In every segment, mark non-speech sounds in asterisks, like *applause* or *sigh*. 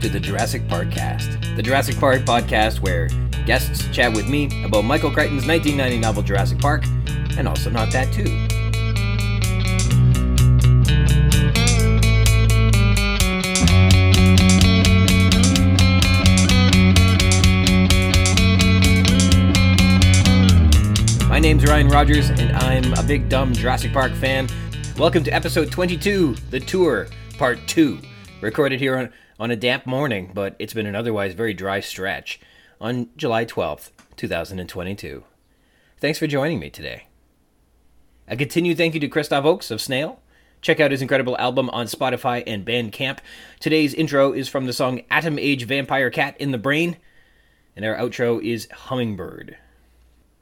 to the Juras-Sick Park-Cast, the Jurassic Park podcast where guests chat with me about Michael Crichton's 1990 novel Jurassic Park, and also not that too. My name's Ryan Rogers, and I'm a big dumb Jurassic Park fan. Welcome to episode 22, The Tour, Part 2. Recorded here on, on a damp morning, but it's been an otherwise very dry stretch on July 12th, 2022. Thanks for joining me today. A continued thank you to Christoph Oakes of Snale. Check out his incredible album on Spotify and Bandcamp. Today's intro is from the song Atom Age Vampire Cat in the Brain, and our outro is Hummingbird.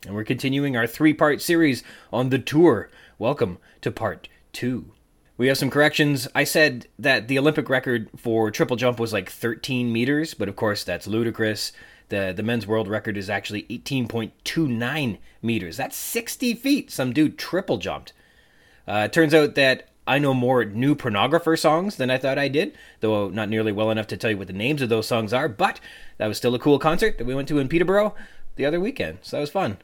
And we're continuing our three part series on the tour. Welcome to part two. We have some corrections. I said that the Olympic record for triple jump was like 13 meters, but of course that's ludicrous. The, the men's world record is actually 18.29 meters. That's 60 feet. Some dude triple jumped. Uh, it turns out that I know more new pornographer songs than I thought I did, though not nearly well enough to tell you what the names of those songs are, but that was still a cool concert that we went to in Peterborough the other weekend, so that was fun.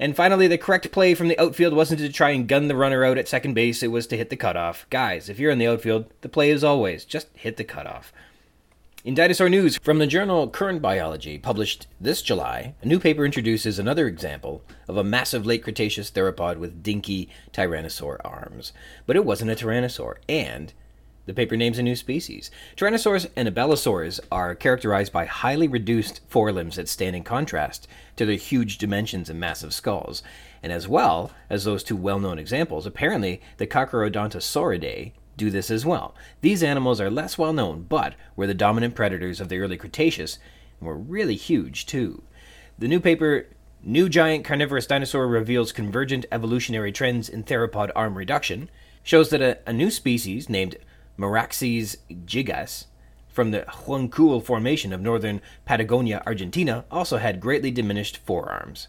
And finally, the correct play from the outfield wasn't to try and gun the runner out at second base, it was to hit the cutoff. Guys, if you're in the outfield, the play is always just hit the cutoff. In dinosaur news from the journal Current Biology, published this July, a new paper introduces another example of a massive late Cretaceous theropod with dinky tyrannosaur arms. But it wasn't a tyrannosaur, and the paper names a new species. Tyrannosaurs and abelisaurs are characterized by highly reduced forelimbs that stand in contrast to their huge dimensions and massive skulls. And as well as those two well known examples, apparently the Carcharodontosauridae do this as well. These animals are less well known, but were the dominant predators of the early Cretaceous and were really huge too. The new paper New Giant Carnivorous Dinosaur Reveals Convergent Evolutionary Trends in Theropod Arm Reduction shows that a, a new species named Meraxes gigas from the Huancul Formation of northern Patagonia, Argentina, also had greatly diminished forearms.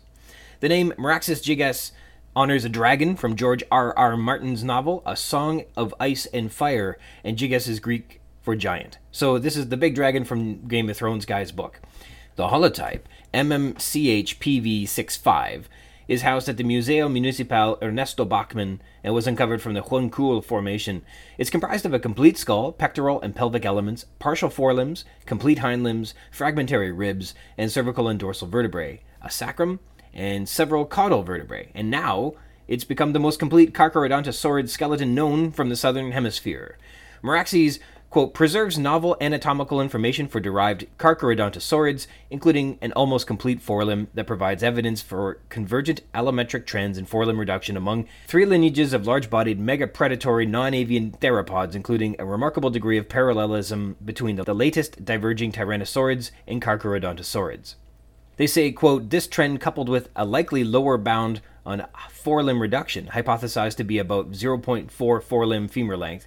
The name Meraxes gigas honors a dragon from George R. R. Martin's novel A Song of Ice and Fire, and gigas is Greek for giant. So this is the big dragon from Game of Thrones guy's book. The holotype, MMCHPV65, is housed at the Museo Municipal Ernesto Bachmann and was uncovered from the Huancul Formation. It's comprised of a complete skull, pectoral and pelvic elements, partial forelimbs, complete hind limbs, fragmentary ribs, and cervical and dorsal vertebrae, a sacrum, and several caudal vertebrae. And now it's become the most complete Carcharodontosaurid skeleton known from the southern hemisphere. Meraxes quote, preserves novel anatomical information for derived Carcharodontosaurids, including an almost complete forelimb that provides evidence for convergent allometric trends in forelimb reduction among three lineages of large-bodied megapredatory non-avian theropods, including a remarkable degree of parallelism between the latest diverging Tyrannosaurids and Carcharodontosaurids. They say, quote, this trend coupled with a likely lower bound on forelimb reduction, hypothesized to be about 0.4 forelimb femur length,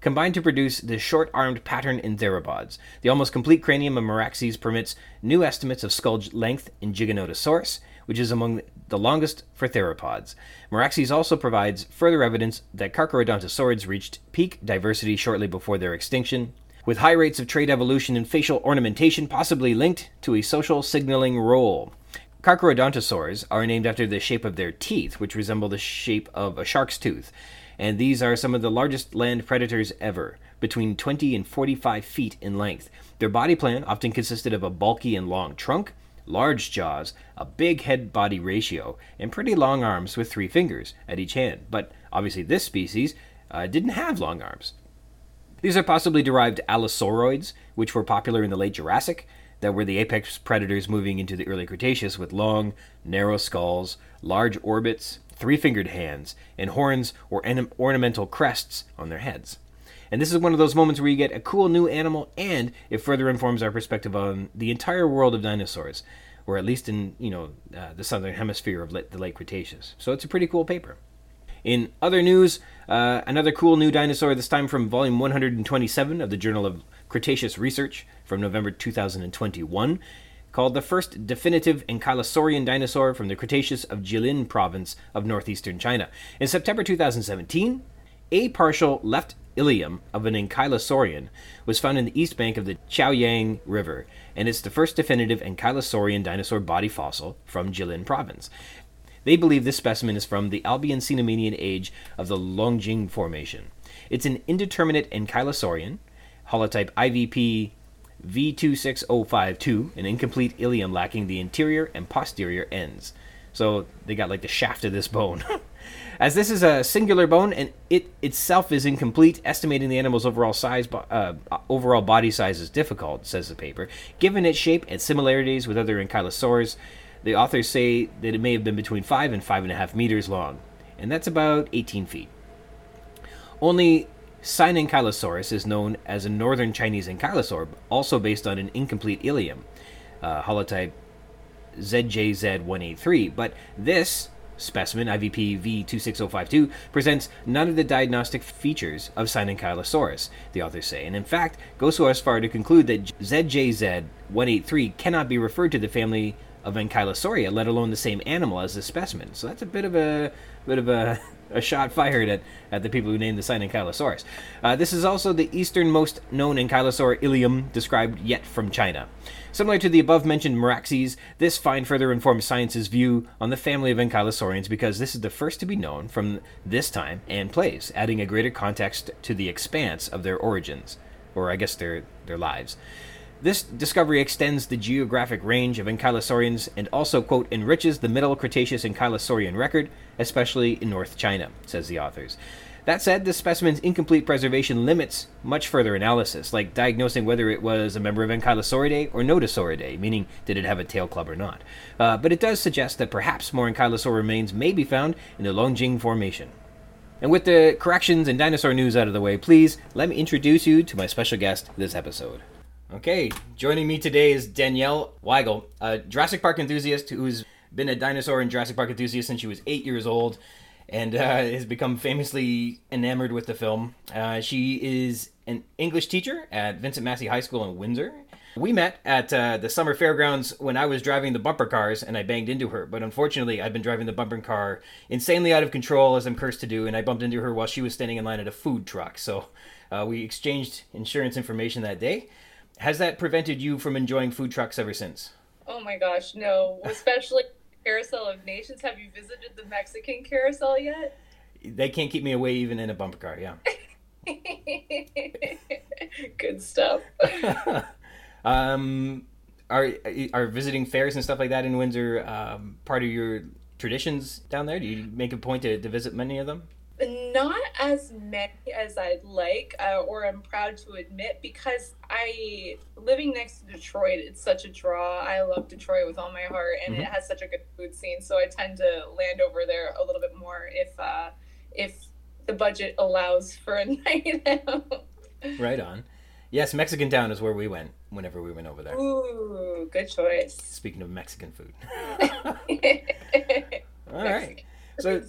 combined to produce the short armed pattern in theropods. The almost complete cranium of Meraxes permits new estimates of skull length in Giganotosaurus, which is among the longest for theropods. Meraxes also provides further evidence that Carcharodontosaurids reached peak diversity shortly before their extinction, with high rates of trait evolution and facial ornamentation possibly linked to a social signaling role. Carcharodontosaurs are named after the shape of their teeth, which resemble the shape of a shark's tooth and these are some of the largest land predators ever, between 20 and 45 feet in length. Their body plan often consisted of a bulky and long trunk, large jaws, a big head body ratio, and pretty long arms with three fingers at each hand. But obviously, this species uh, didn't have long arms. These are possibly derived allosauroids, which were popular in the late Jurassic, that were the apex predators moving into the early Cretaceous with long, narrow skulls, large orbits, three fingered hands, and horns or ornamental crests on their heads. And this is one of those moments where you get a cool new animal and it further informs our perspective on the entire world of dinosaurs, or at least in, you know, uh, the southern hemisphere of the late Cretaceous. So it's a pretty cool paper. In other news, uh, another cool new dinosaur, this time from volume 127 of the Journal of Cretaceous Research from November 2021 called the first definitive ankylosaurian dinosaur from the Cretaceous of Jilin province of northeastern China. In September 2017, a partial left ilium of an ankylosaurian was found in the east bank of the Chaoyang River, and it's the first definitive ankylosaurian dinosaur body fossil from Jilin province. They believe this specimen is from the Albian Cenomanian age of the Longjing Formation. It's an indeterminate ankylosaurian, holotype IVP V26052, an incomplete ilium lacking the interior and posterior ends. So they got like the shaft of this bone. *laughs* As this is a singular bone and it itself is incomplete, estimating the animal's overall size, uh, overall body size is difficult, says the paper. Given its shape and similarities with other ankylosaurs, the authors say that it may have been between five and five and a half meters long, and that's about 18 feet. Only Sinankylosaurus is known as a northern Chinese ankylosaur, also based on an incomplete ilium, uh, holotype ZJZ183. But this specimen, IVP V26052, presents none of the diagnostic features of Sinankylosaurus, the authors say, and in fact goes so as far to conclude that ZJZ183 cannot be referred to the family of Ankylosauria, let alone the same animal as the specimen. So that's a bit of a bit of a, a shot fired at, at the people who named the Sinankylosaurus. Uh, this is also the easternmost known Ankylosaur ilium described yet from China. Similar to the above mentioned Meraxes, this find further informs science's view on the family of Ankylosaurians because this is the first to be known from this time and place, adding a greater context to the expanse of their origins, or I guess their their lives. This discovery extends the geographic range of ankylosaurians and also, quote, enriches the Middle Cretaceous ankylosaurian record, especially in North China, says the authors. That said, this specimen's incomplete preservation limits much further analysis, like diagnosing whether it was a member of Ankylosauridae or Nodosauridae, meaning did it have a tail club or not. Uh, but it does suggest that perhaps more ankylosaur remains may be found in the Longjing Formation. And with the corrections and dinosaur news out of the way, please let me introduce you to my special guest this episode. Okay, joining me today is Danielle Wigle, a Jurassic Park enthusiast who's been a dinosaur and Jurassic Park enthusiast since she was eight years old and uh, has become famously enamored with the film. Uh, she is an English teacher at Vincent Massey High School in Windsor. We met at uh, the summer fairgrounds when I was driving the bumper cars and I banged into her. But unfortunately, I've been driving the bumper car insanely out of control as I'm cursed to do, and I bumped into her while she was standing in line at a food truck. So uh, we exchanged insurance information that day. Has that prevented you from enjoying food trucks ever since? Oh my gosh, no. Especially *laughs* Carrousel of Nations. Have you visited the Mexican carousel yet? They can't keep me away even in a bumper car, yeah. *laughs* Good stuff. *laughs* um, are are visiting fairs and stuff like that in Windsor um, part of your traditions down there? Do you make a point to, to visit many of them? Not as many as I'd like, uh, or I'm proud to admit, because I living next to Detroit, it's such a draw. I love Detroit with all my heart, and mm-hmm. it has such a good food scene. So I tend to land over there a little bit more if uh, if the budget allows for a *laughs* night out. right on. Yes, Mexican Town is where we went whenever we went over there. Ooh, good choice. Speaking of Mexican food. *laughs* *laughs* all right. So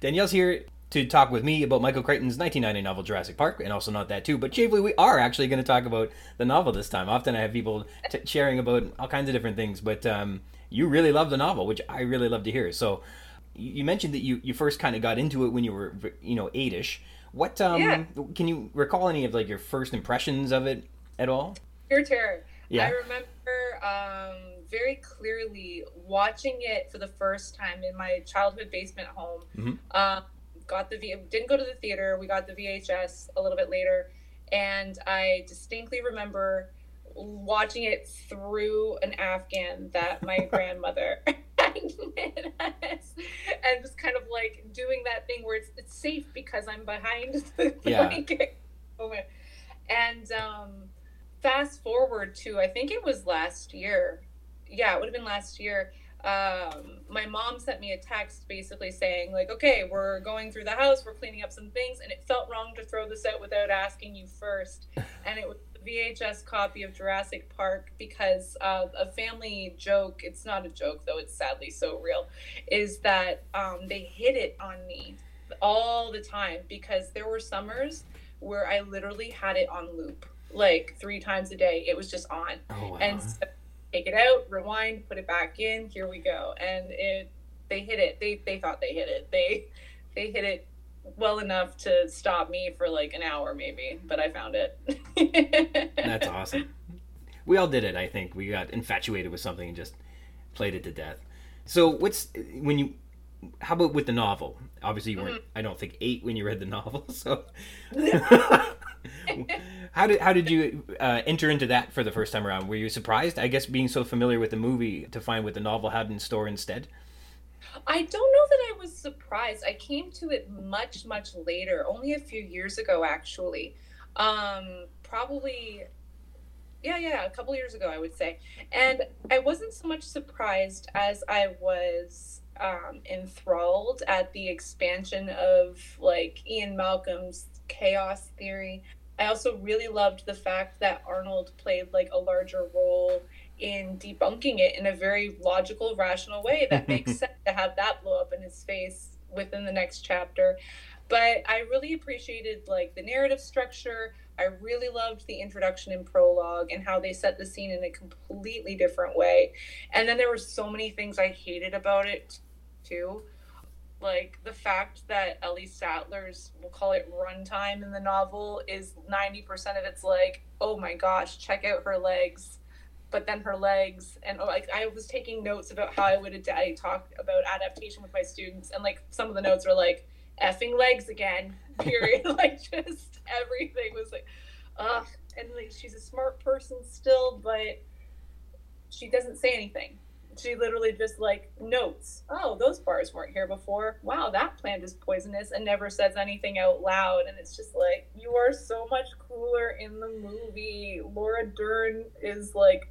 Danielle's here to talk with me about Michael Crichton's 1990 novel Jurassic Park, and also not that too, but chiefly we are actually going to talk about the novel this time. Often I have people t- sharing about all kinds of different things, but um, you really love the novel, which I really love to hear. So you mentioned that you, you first kind of got into it when you were you know eightish. What um, yeah. can you recall any of like your first impressions of it at all? Your terror. Yeah. I remember um, very clearly watching it for the first time in my childhood basement home. Mm-hmm. Um, got the v- didn't go to the theater. We got the VHS a little bit later, and I distinctly remember watching it through an Afghan that my *laughs* grandmother *laughs* and just kind of like doing that thing where it's it's safe because I'm behind *laughs* the yeah. blanket. And um, fast forward to I think it was last year. Yeah, it would have been last year um, my mom sent me a text basically saying like okay we're going through the house we're cleaning up some things and it felt wrong to throw this out without asking you first. *laughs* And it was a vhs copy of jurassic park because uh, a family joke it's not a joke though it's sadly so real is that um, they hid it on me all the time because there were summers where i literally had it on loop like three times a day. It was just on. Oh, wow. and so take it out, rewind, put it back in. Here we go. And it, they hit it. They they thought they hit it. They they hit it well enough to stop me for like an hour maybe, but I found it. *laughs* That's awesome. We all did it, I think. We got infatuated with something and just played it to death. So what's when you how about with the novel? Obviously, you weren't. Mm-hmm. I don't think eight when you read the novel. *laughs* So, *laughs* how did how did you uh, enter into that for the first time around? Were you surprised? I guess being so familiar with the movie to find what the novel had in store instead. I don't know that I was surprised. I came to it much much later, only a few years ago actually. Um, probably yeah, yeah, a couple years ago, I would say. And I wasn't so much surprised as I was um, enthralled at the expansion of like Ian Malcolm's chaos theory. I also really loved the fact that Arnold played like a larger role in debunking it in a very logical, rational way that *laughs* makes sense to have that blow up in his face within the next chapter. But I really appreciated like the narrative structure. I really loved the introduction and prologue and how they set the scene in a completely different way. And then there were so many things I hated about it too. Like the fact that Ellie Sattler's, we'll call it runtime in the novel, is 90% of it's like, oh my gosh, check out her legs. But then her legs, and oh, like I was taking notes about how I would ad- talk about adaptation with my students, and like some of the notes were like, effing legs again, *laughs* period. *laughs* like just everything was like, ugh. And like she's a smart person still, but she doesn't say anything. She literally just like notes, oh, those bars weren't here before. Wow, that plant is poisonous, and never says anything out loud. And it's just like, you are so much cooler in the movie. Laura Dern is like,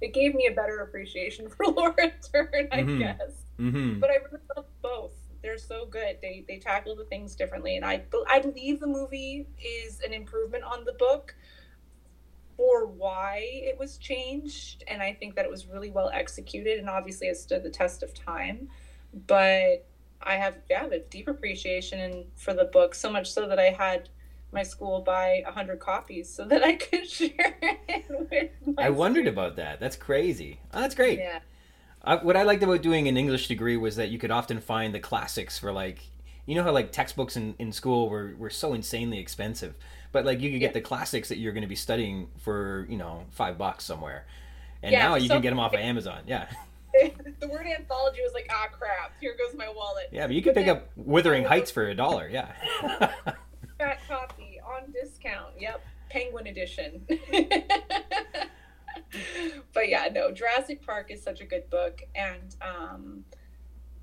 it gave me a better appreciation for *laughs* Laura Dern, I mm-hmm. guess. Mm-hmm. But I really love both they're so good. They they tackle the things differently, and I I believe the movie is an improvement on the book for why it was changed, and I think that it was really well executed, and obviously it stood the test of time. But I have yeah a deep appreciation for the book, so much so that I had my school buy a hundred copies so that I could *laughs* share it with. I wondered about that. That's crazy. Oh, that's great. Yeah uh, what I liked about doing an English degree was that you could often find the classics for like, you know how like textbooks in, in school were, were so insanely expensive, but like you could get yeah. the classics that you're going to be studying for you know five bucks somewhere, and yeah, now you so can get them off of *laughs* Amazon. Yeah. *laughs* the word anthology was like, ah, crap! Here goes my wallet. Yeah, but you can pick up Wuthering Heights for a dollar. Yeah. *laughs* Fat copy on discount. Yep, Penguin edition but yeah, no, Jurassic Park is such a good book, and um,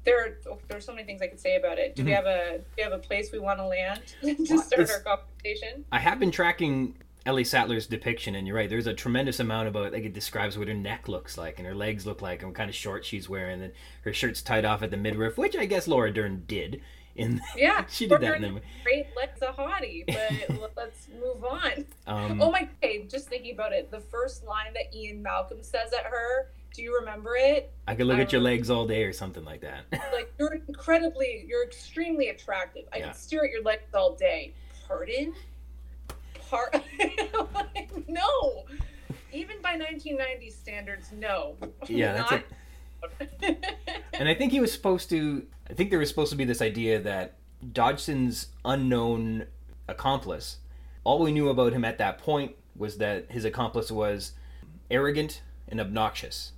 there are, oh, there's so many things I could say about it. Do mm-hmm. we have a do we have a place we want *laughs* to land to start it's, our conversation? I have been tracking Ellie Sattler's depiction, and you're right. There's a tremendous amount about like it describes what her neck looks like and her legs look like, and what kind of shorts she's wearing, and her shirt's tied off at the midriff, which I guess Laura Dern did in yeah *laughs* she did that in the great let's a hottie *laughs* but let's move on um, oh my okay just thinking about it the first line that ian malcolm says at her do you remember it i could look I at your um, legs all day or something like that *laughs* like you're incredibly you're extremely attractive i yeah. can stare at your legs all day pardon part *laughs* no even by 1990 standards no yeah that's Not- it *laughs* and I think he was supposed to. I think there was supposed to be this idea that Dodgson's unknown accomplice. All we knew about him at that point was that his accomplice was arrogant and obnoxious.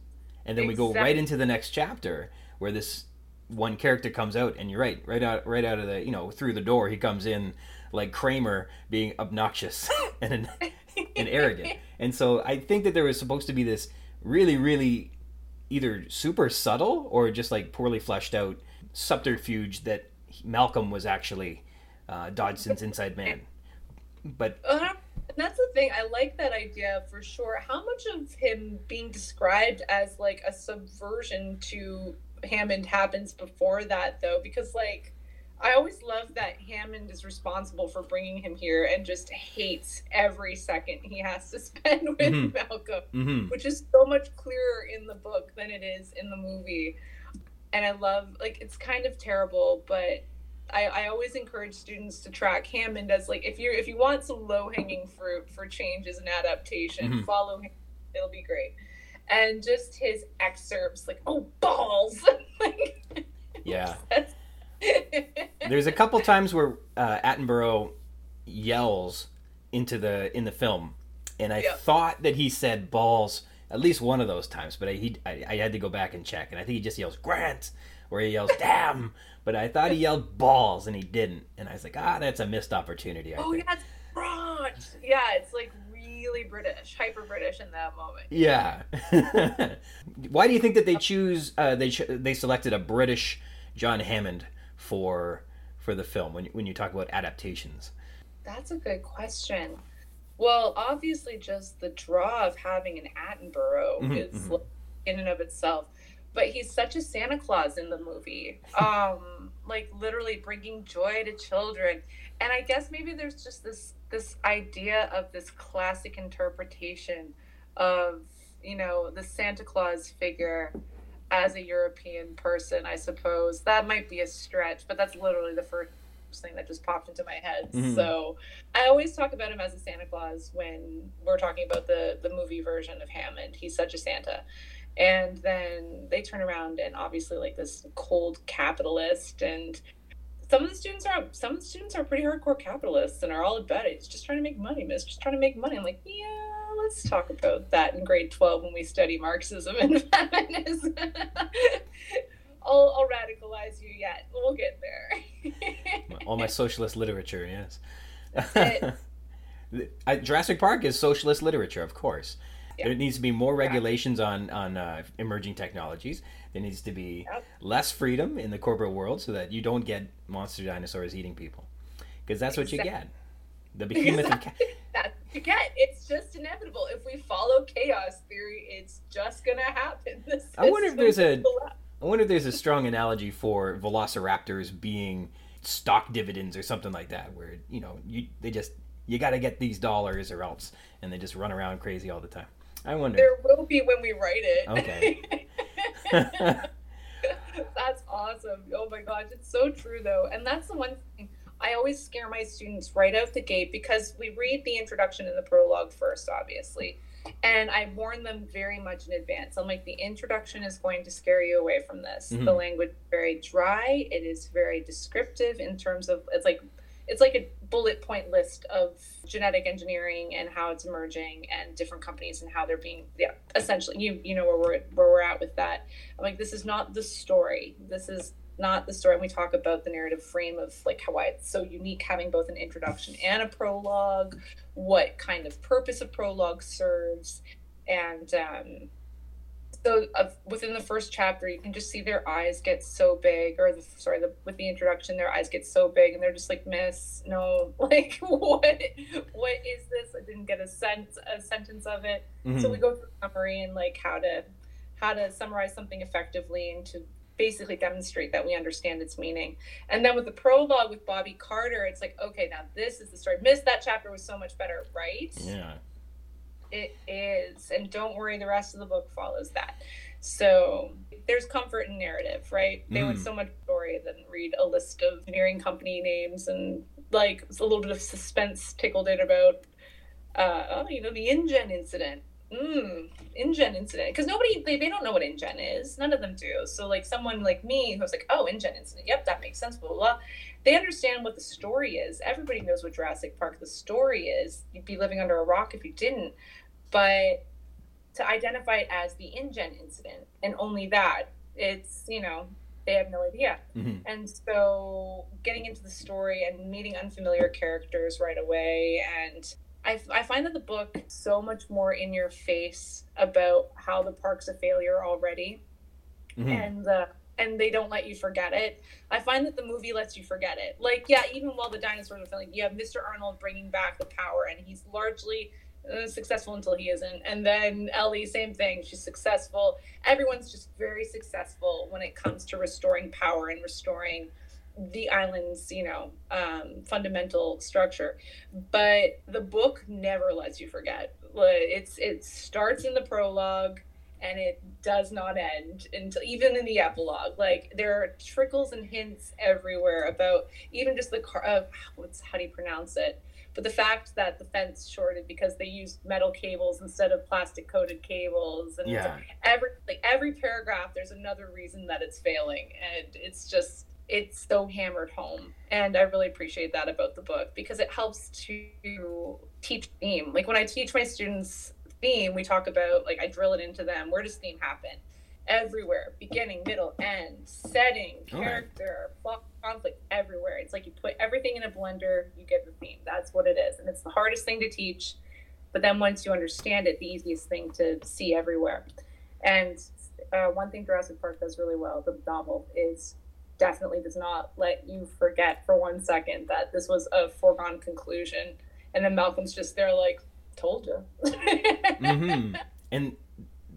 And then exactly. we go right into the next chapter where this one character comes out, and you're right, right out, right out of the, you know, through the door, he comes in like Kramer being obnoxious *laughs* and and arrogant. And so I think that there was supposed to be this really, really either super subtle or just like poorly fleshed out subterfuge that Malcolm was actually uh, Dodgson's inside man. But uh, that's the thing. I like that idea for sure. How much of him being described as like a subversion to Hammond happens before that, though? Because like I always love that Hammond is responsible for bringing him here and just hates every second he has to *laughs* spend with mm-hmm. Malcolm, mm-hmm. which is so much clearer in the book than it is in the movie. And I love, like, it's kind of terrible, but I, I always encourage students to track Hammond as like if you if you want some low hanging fruit for changes and adaptation, mm-hmm. follow him. It'll be great. And just his excerpts, like oh balls, *laughs* like yeah. *laughs* *laughs* there's a couple times where uh, Attenborough yells into the in the film, and I yep. thought that he said balls at least one of those times, but I, he I, I, had to go back and check, and I think he just yells Grant, or he yells damn, but I thought he yelled balls and he didn't, and I was like, ah, that's a missed opportunity. I oh think. yeah, it's Grant. Yeah, it's like really British, hyper British in that moment. Yeah. *laughs* Why do you think that they choose? Uh, they ch- they selected a British John Hammond for for the film when when you talk about adaptations. That's a good question. Well, obviously, just the draw of having an Attenborough mm-hmm, is mm-hmm. in and of itself. But he's such a Santa Claus in the movie, um, like literally bringing joy to children. And I guess maybe there's just this this idea of this classic interpretation of you know the Santa Claus figure as a European person. I suppose that might be a stretch, but that's literally the first thing that just popped into my head. Mm-hmm. So I always talk about him as a Santa Claus when we're talking about the the movie version of Hammond. He's such a Santa. And then they turn around and obviously like this cold capitalist and some of the students are some of the students are pretty hardcore capitalists and are all about it. He's just trying to make money, miss. Just trying to make money. I'm like, yeah, let's talk about that in grade twelve when we study Marxism and *laughs* feminism. *laughs* I'll, I'll radicalize you yet. We'll get there. All my socialist literature, yes. *laughs* Jurassic Park is socialist literature, of course. Yeah. There needs to be more regulations yeah. on on uh, emerging technologies. There needs to be yep. less freedom in the corporate world so that you don't get monster dinosaurs eating people, because that's exactly. what you get. The *laughs* behemoth exactly. of that's you get. It's just inevitable. If we follow chaos theory, it's just gonna happen. *laughs* I wonder if there's a I wonder if there's a strong analogy for velociraptors being stock dividends or something like that, where you know you they just you got to get these dollars or else, and they just run around crazy all the time. I wonder. There will be when we write it. Okay. *laughs* that's awesome. Oh my gosh, it's so true though, and that's the one thing I always scare my students right out the gate because we read the introduction and the prologue first, obviously and I warn them very much in advance. I'm like, the introduction is going to scare you away from this. Mm-hmm. The language is very dry. It is very descriptive in terms of it's like it's like a bullet point list of genetic engineering and how it's emerging and different companies and how they're being yeah essentially you you know where we're where we're at with that. I'm like, this is not the story. This is not the story. And we talk about the narrative frame of like how why it's so unique having both an introduction and a prologue, what kind of purpose a prologue serves, and um, so uh, within the first chapter, you can just see their eyes get so big, or the sorry, the, with the introduction, their eyes get so big, and they're just like, "Miss, no, *laughs* like what? What is this? I didn't get a sense a sentence of it." Mm-hmm. So we go through summary and like how to how to summarize something effectively and to basically demonstrate that we understand its meaning. And then with the prologue with Bobby Carter, it's like, okay, now this is the story. Miss that chapter was so much better, right? Yeah. It is. And don't worry, the rest of the book follows that. So there's comfort in narrative, right? They mm. want so much story than read a list of engineering company names and like a little bit of suspense tickled in about uh, oh, you know, the InGen incident mm, InGen incident because nobody they, they don't know what InGen is none of them do so like someone like me who's like oh InGen incident yep that makes sense blah, blah blah they understand what the story is everybody knows what Jurassic Park the story is you'd be living under a rock if you didn't but to identify it as the InGen incident and only that it's you know they have no idea. Mm-hmm. And so getting into the story and meeting unfamiliar characters right away and I, I find that the book so much more in your face about how the park's a failure already, mm-hmm. and uh, and they don't let you forget it. I find that the movie lets you forget it. Like yeah, even while the dinosaurs are failing, you have Mr. Arnold bringing back the power, and he's largely successful until he isn't. And then Ellie, same thing. She's successful. Everyone's just very successful when it comes to restoring power and restoring the island's you know um, fundamental structure but the book never lets you forget it's it starts in the prologue and it does not end until even in the epilogue like there are trickles and hints everywhere about even just the car of what's how do you pronounce it but the fact that the fence shorted because they used metal cables instead of plastic coated cables and yeah. every like every paragraph there's another reason that it's failing and it's just it's so hammered home. And I really appreciate that about the book because it helps to teach theme. Like when I teach my students theme, we talk about like I drill it into them. Where does theme happen? Everywhere, beginning, middle, end, setting, character, right. conflict, everywhere. It's like you put everything in a blender, you get the theme. That's what it is. And it's the hardest thing to teach. But then once you understand it, the easiest thing to see everywhere. And uh, one thing Jurassic Park does really well, the novel, is definitely does not let you forget for one second that this was a foregone conclusion. And then Malcolm's just there, like, told you. *laughs* mm-hmm. And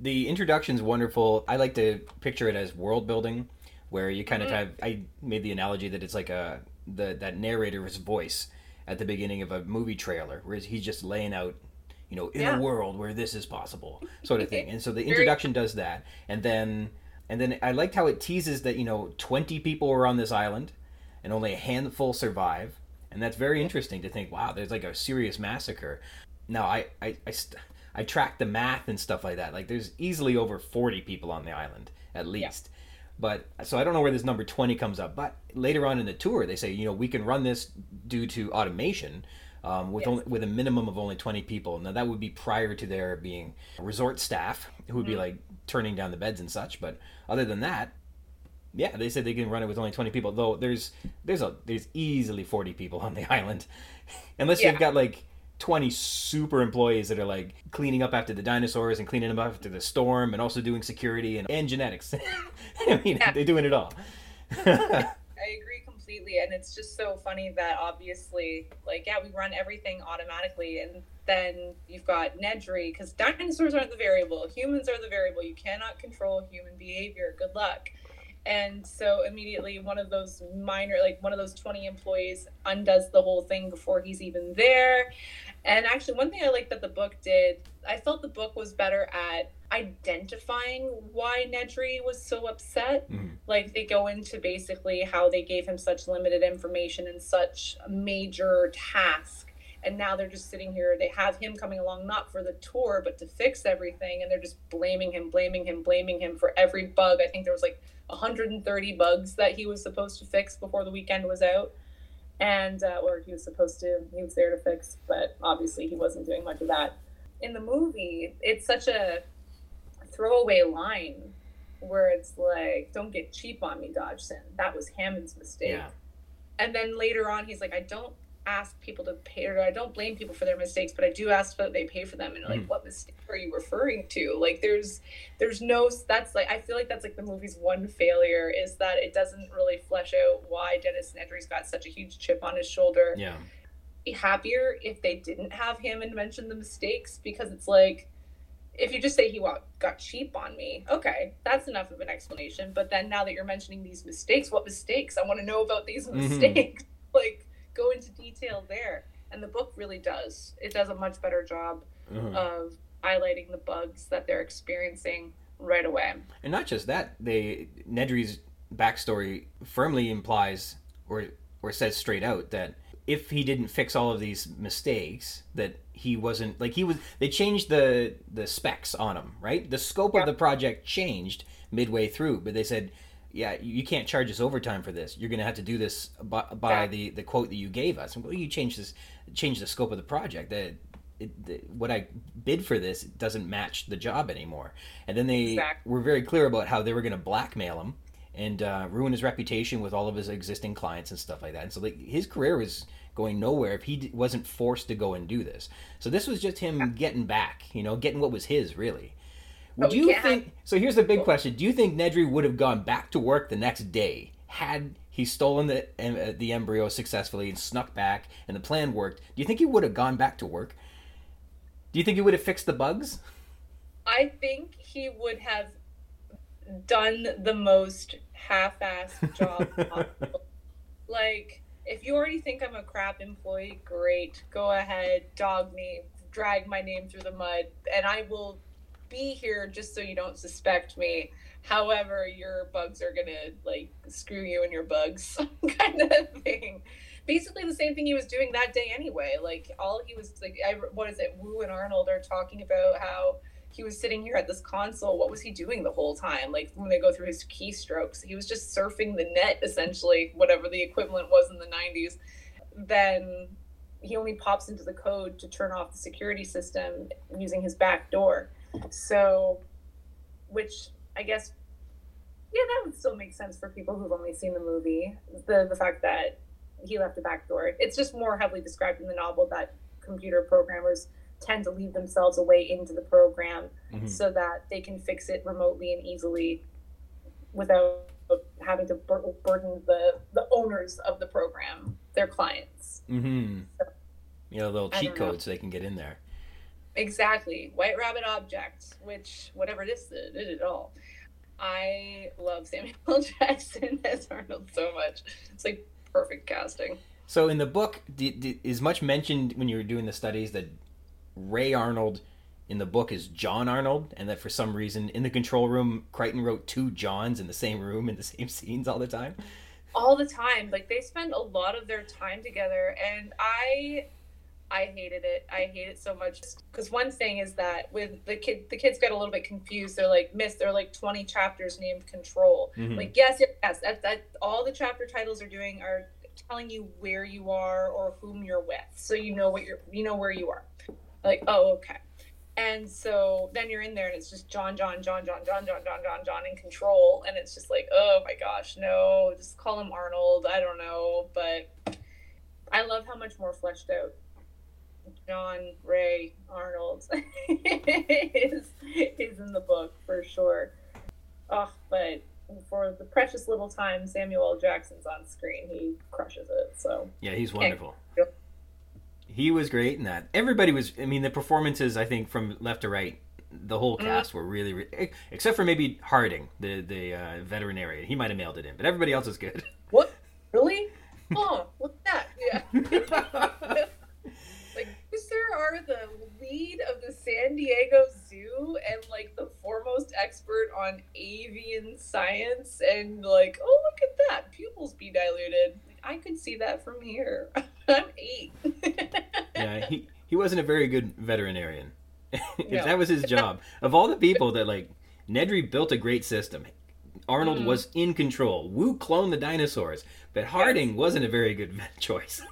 the introduction's wonderful. I like to picture it as world building, where you kind of mm-hmm. have. I made the analogy that it's like a the that narrator's voice at the beginning of a movie trailer, where he's just laying out you know, in yeah. a world where this is possible, sort of thing. *laughs* And so the introduction does that, and then and then I liked how it teases that you know twenty people were on this island, and only a handful survive, and that's very interesting to think. Wow, there's like a serious massacre. Now I I I, st- I tracked the math and stuff like that. Like there's easily over forty people on the island at least. Yeah. But so I don't know where this number 20 comes up. But later on in the tour, they say, you know, we can run this due to automation um, with yes. only with a minimum of only 20 people. Now that would be prior to there being resort staff who would mm-hmm. be like turning down the beds and such. But other than that, yeah, they said they can run it with only 20 people. Though there's there's a there's easily 40 people on the *laughs* island, unless yeah. you've got like 20 super employees that are like cleaning up after the dinosaurs and cleaning up after the storm and also doing security and, and genetics. *laughs* I mean, yeah. they're doing it all. *laughs* I agree completely. And it's just so funny that obviously, like, yeah, we run everything automatically. And then you've got Nedry, because dinosaurs aren't the variable, humans are the variable. You cannot control human behavior. Good luck. And so immediately, one of those minor, like one of those 20 employees, undoes the whole thing before he's even there. And actually, one thing I like that the book did, I felt the book was better at identifying why Nedry was so upset. Mm-hmm. Like they go into basically how they gave him such limited information and such a major task. And now they're just sitting here. They have him coming along not for the tour, but to fix everything. And they're just blaming him, blaming him, blaming him for every bug. I think there was like 130 bugs that he was supposed to fix before the weekend was out and uh, or he was supposed to he was there to fix but obviously he wasn't doing much of that. In the movie it's such a throwaway line where it's like don't get cheap on me dodgson. That was hammond's mistake. Yeah. and then later on he's like i don't ask people to pay or I don't blame people for their mistakes, but I do ask that they pay for them and like mm. what mistake are you referring to? Like there's there's no that's like I feel like that's like the movie's one failure is that it doesn't really flesh out why Dennis Nedry's got such a huge chip on his shoulder. Yeah. Be happier if they didn't have him and mention the mistakes because it's like if you just say he got cheap on me, okay, that's enough of an explanation. But then now that you're mentioning these mistakes, what mistakes? I want to know about these mm-hmm. mistakes. Mm-hmm. *laughs* like go into detail there. And the book really does. It does a much better job mm-hmm. of highlighting the bugs that they're experiencing right away. And not just that, they Nedry's backstory firmly implies or or says straight out that if he didn't fix all of these mistakes that he wasn't like he was they changed the the specs on him right the scope yeah. of the project changed midway through but they said yeah, you can't charge us overtime for this. You're going to have to do this by, by yeah. the, the quote that you gave us. Well, you change this, change the scope of the project. The, it, the, what I bid for this doesn't match the job anymore. And then they exactly. were very clear about how they were going to blackmail him and uh, ruin his reputation with all of his existing clients and stuff like that. And so like, his career was going nowhere if he d- wasn't forced to go and do this. So this was just him yeah. getting back, you know, getting what was his really. Would oh, you think? So here's the big question: Do you think Nedry would have gone back to work the next day had he stolen the uh, the embryo successfully and snuck back, and the plan worked? Do you think he would have gone back to work? Do you think he would have fixed the bugs? I think he would have done the most half-assed *laughs* job possible. like, if you already think I'm a crap employee, great. Go ahead, dog me, drag my name through the mud, and I will be here just so you don't suspect me. However, your bugs are gonna like screw you and your bugs *laughs* kind of thing. Basically, the same thing he was doing that day anyway. Like all he was like, I, what is it? Wu and Arnold are talking about how he was sitting here at this console. What was he doing the whole time? Like when they go through his keystrokes, he was just surfing the net, essentially, whatever the equivalent was in the 90s. Then he only pops into the code to turn off the security system using his back door. So, which I guess, yeah, that would still make sense for people who've only seen the movie. The the fact that he left a back door. It's just more heavily described in the novel that computer programmers tend to leave themselves away into the program mm-hmm. so that they can fix it remotely and easily without having to bur- burden the the owners of the program, their clients. Mm-hmm. So, you know, little cheat codes know. they can get in there. Exactly, White Rabbit Objects, which whatever it is, did it all. I love Samuel *laughs* Jackson as Arnold so much. It's like perfect casting. So in the book, is much mentioned when you were doing the studies that Ray Arnold in the book is John Arnold, and that for some reason in the control room, Crichton wrote two Johns in the same room in the *laughs* same scenes all the time. All the time, like they spend a lot of their time together, and I, I hated it. I hate it so much because one thing is that with the kid, the kids get a little bit confused. They're like, "Miss, there are like twenty chapters named Control." Mm-hmm. Like, yes, yes, that that all the chapter titles are doing are telling you where you are or whom you're with, so you know what you're, you know where you are like, oh, okay. And so then you're in there and it's just John, John, John, John, John, John, John, John, John in control. And it's just like, oh my gosh, no, just call him Arnold. I don't know. But I love how much more fleshed out John Ray Arnold *laughs* is, is in the book for sure. Oh, but for the precious little time Samuel Jackson's on screen, he crushes it. So yeah, he's wonderful he was great in that. Everybody was. I mean, the performances I think from left to right, the whole mm-hmm. cast mm. were really, except for maybe Harding, the the uh, veterinarian. He might have mailed it in, but everybody else is good. What? *laughs* Really? Oh, what's that? Yeah. *laughs* like, Booster are the lead of the San Diego Zoo and like the foremost expert on avian science, and like, oh look at that, pupils be diluted. I could see that from here. *laughs* I'm eight. *laughs* yeah, he, he wasn't a very good veterinarian. *laughs* if no. that was his job, of all the people that like Nedry built a great system. Arnold mm. was in control. Wu cloned the dinosaurs, but Harding yes. wasn't a very good choice.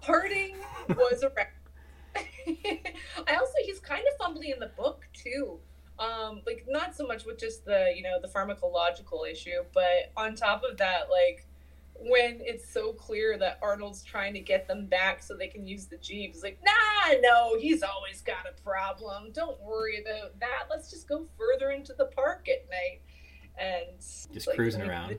Harding was a. *laughs* I also he's kind of fumbly in the book too. Um, like not so much with just the you know the pharmacological issue, but on top of that, like when it's so clear that Arnold's trying to get them back so they can use the Jeep. He's like, nah, no, he's always got a problem. Don't worry about that. Let's just go further into the park at night. And just like, cruising around.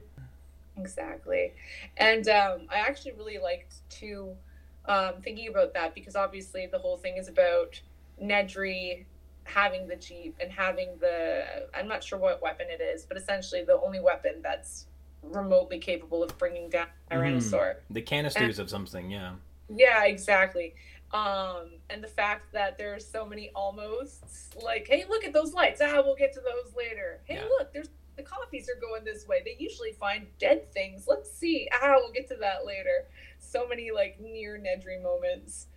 Exactly. And um, I actually really liked to um, thinking about that because obviously the whole thing is about Nedry having the Jeep and having the, I'm not sure what weapon it is, but essentially the only weapon that's remotely capable of bringing down Tyrannosaur. Mm, the canisters and, of something, yeah. Yeah, exactly. Um, and the fact that there's so many almosts, like, hey, look at those lights. Ah, we'll get to those later. Hey, yeah. look, there's the compys are going this way. They usually find dead things. Let's see. Ah, we'll get to that later. So many like near Nedry moments.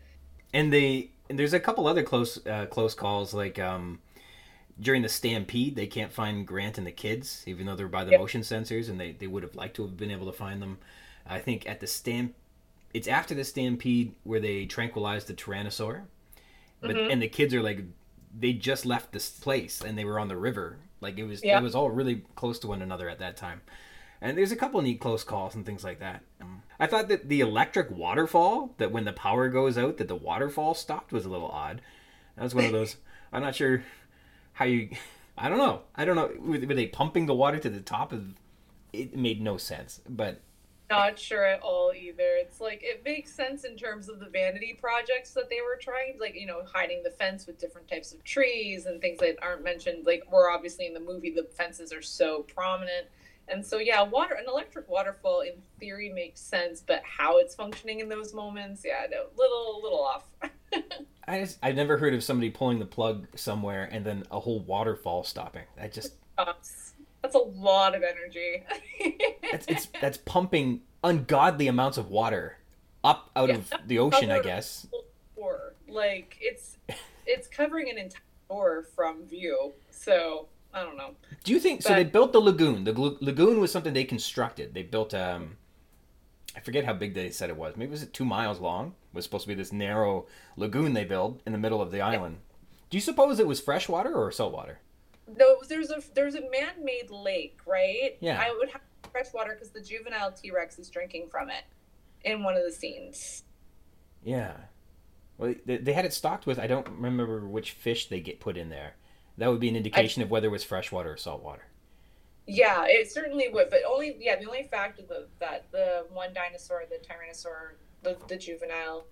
And they and there's a couple other close uh, close calls like um during the stampede they can't find grant and the kids even though they're by the yep. motion sensors and they, they would have liked to have been able to find them i think at the stamp it's after the stampede where they tranquilize the tyrannosaur but mm-hmm. and the kids are like they just left this place and they were on the river like it was yep. it was all really close to one another at that time and there's a couple neat close calls and things like that um, i thought that the electric waterfall that when the power goes out that the waterfall stopped was a little odd that was one of those *laughs* i'm not sure how you *laughs* I don't know. I don't know. Were they pumping the water to the top of? It made no sense, but not sure at all either. It's like it makes sense in terms of the vanity projects that they were trying, like you know, hiding the fence with different types of trees and things that aren't mentioned. Like we're obviously in the movie, the fences are so prominent, and so yeah, water an electric waterfall in theory makes sense, but how it's functioning in those moments, yeah, no, little little off. *laughs* I just I've never heard of somebody pulling the plug somewhere and then a whole waterfall stopping. I just that's, that's a lot of energy. that's it's that's pumping ungodly amounts of water up out yeah, of the ocean, I guess. Or like it's *laughs* it's covering an entire door from view. So I don't know. Do you think but, so? They built the lagoon. The lagoon was something they constructed. They built um, I forget how big they said it was. Maybe was it two miles long? It was supposed to be this narrow lagoon they built in the middle of the island. Do you suppose it was freshwater or saltwater? No, there's a there's a man-made lake, right? Yeah. I would have fresh water because the juvenile T-Rex is drinking from it in one of the scenes. Yeah. Well, they, they had it stocked with I don't remember which fish they get put in there. That would be an indication I, of whether it was freshwater or saltwater. Yeah, it certainly would, but only yeah. The only fact of the, that the one dinosaur, the Tyrannosaur, the, the juvenile,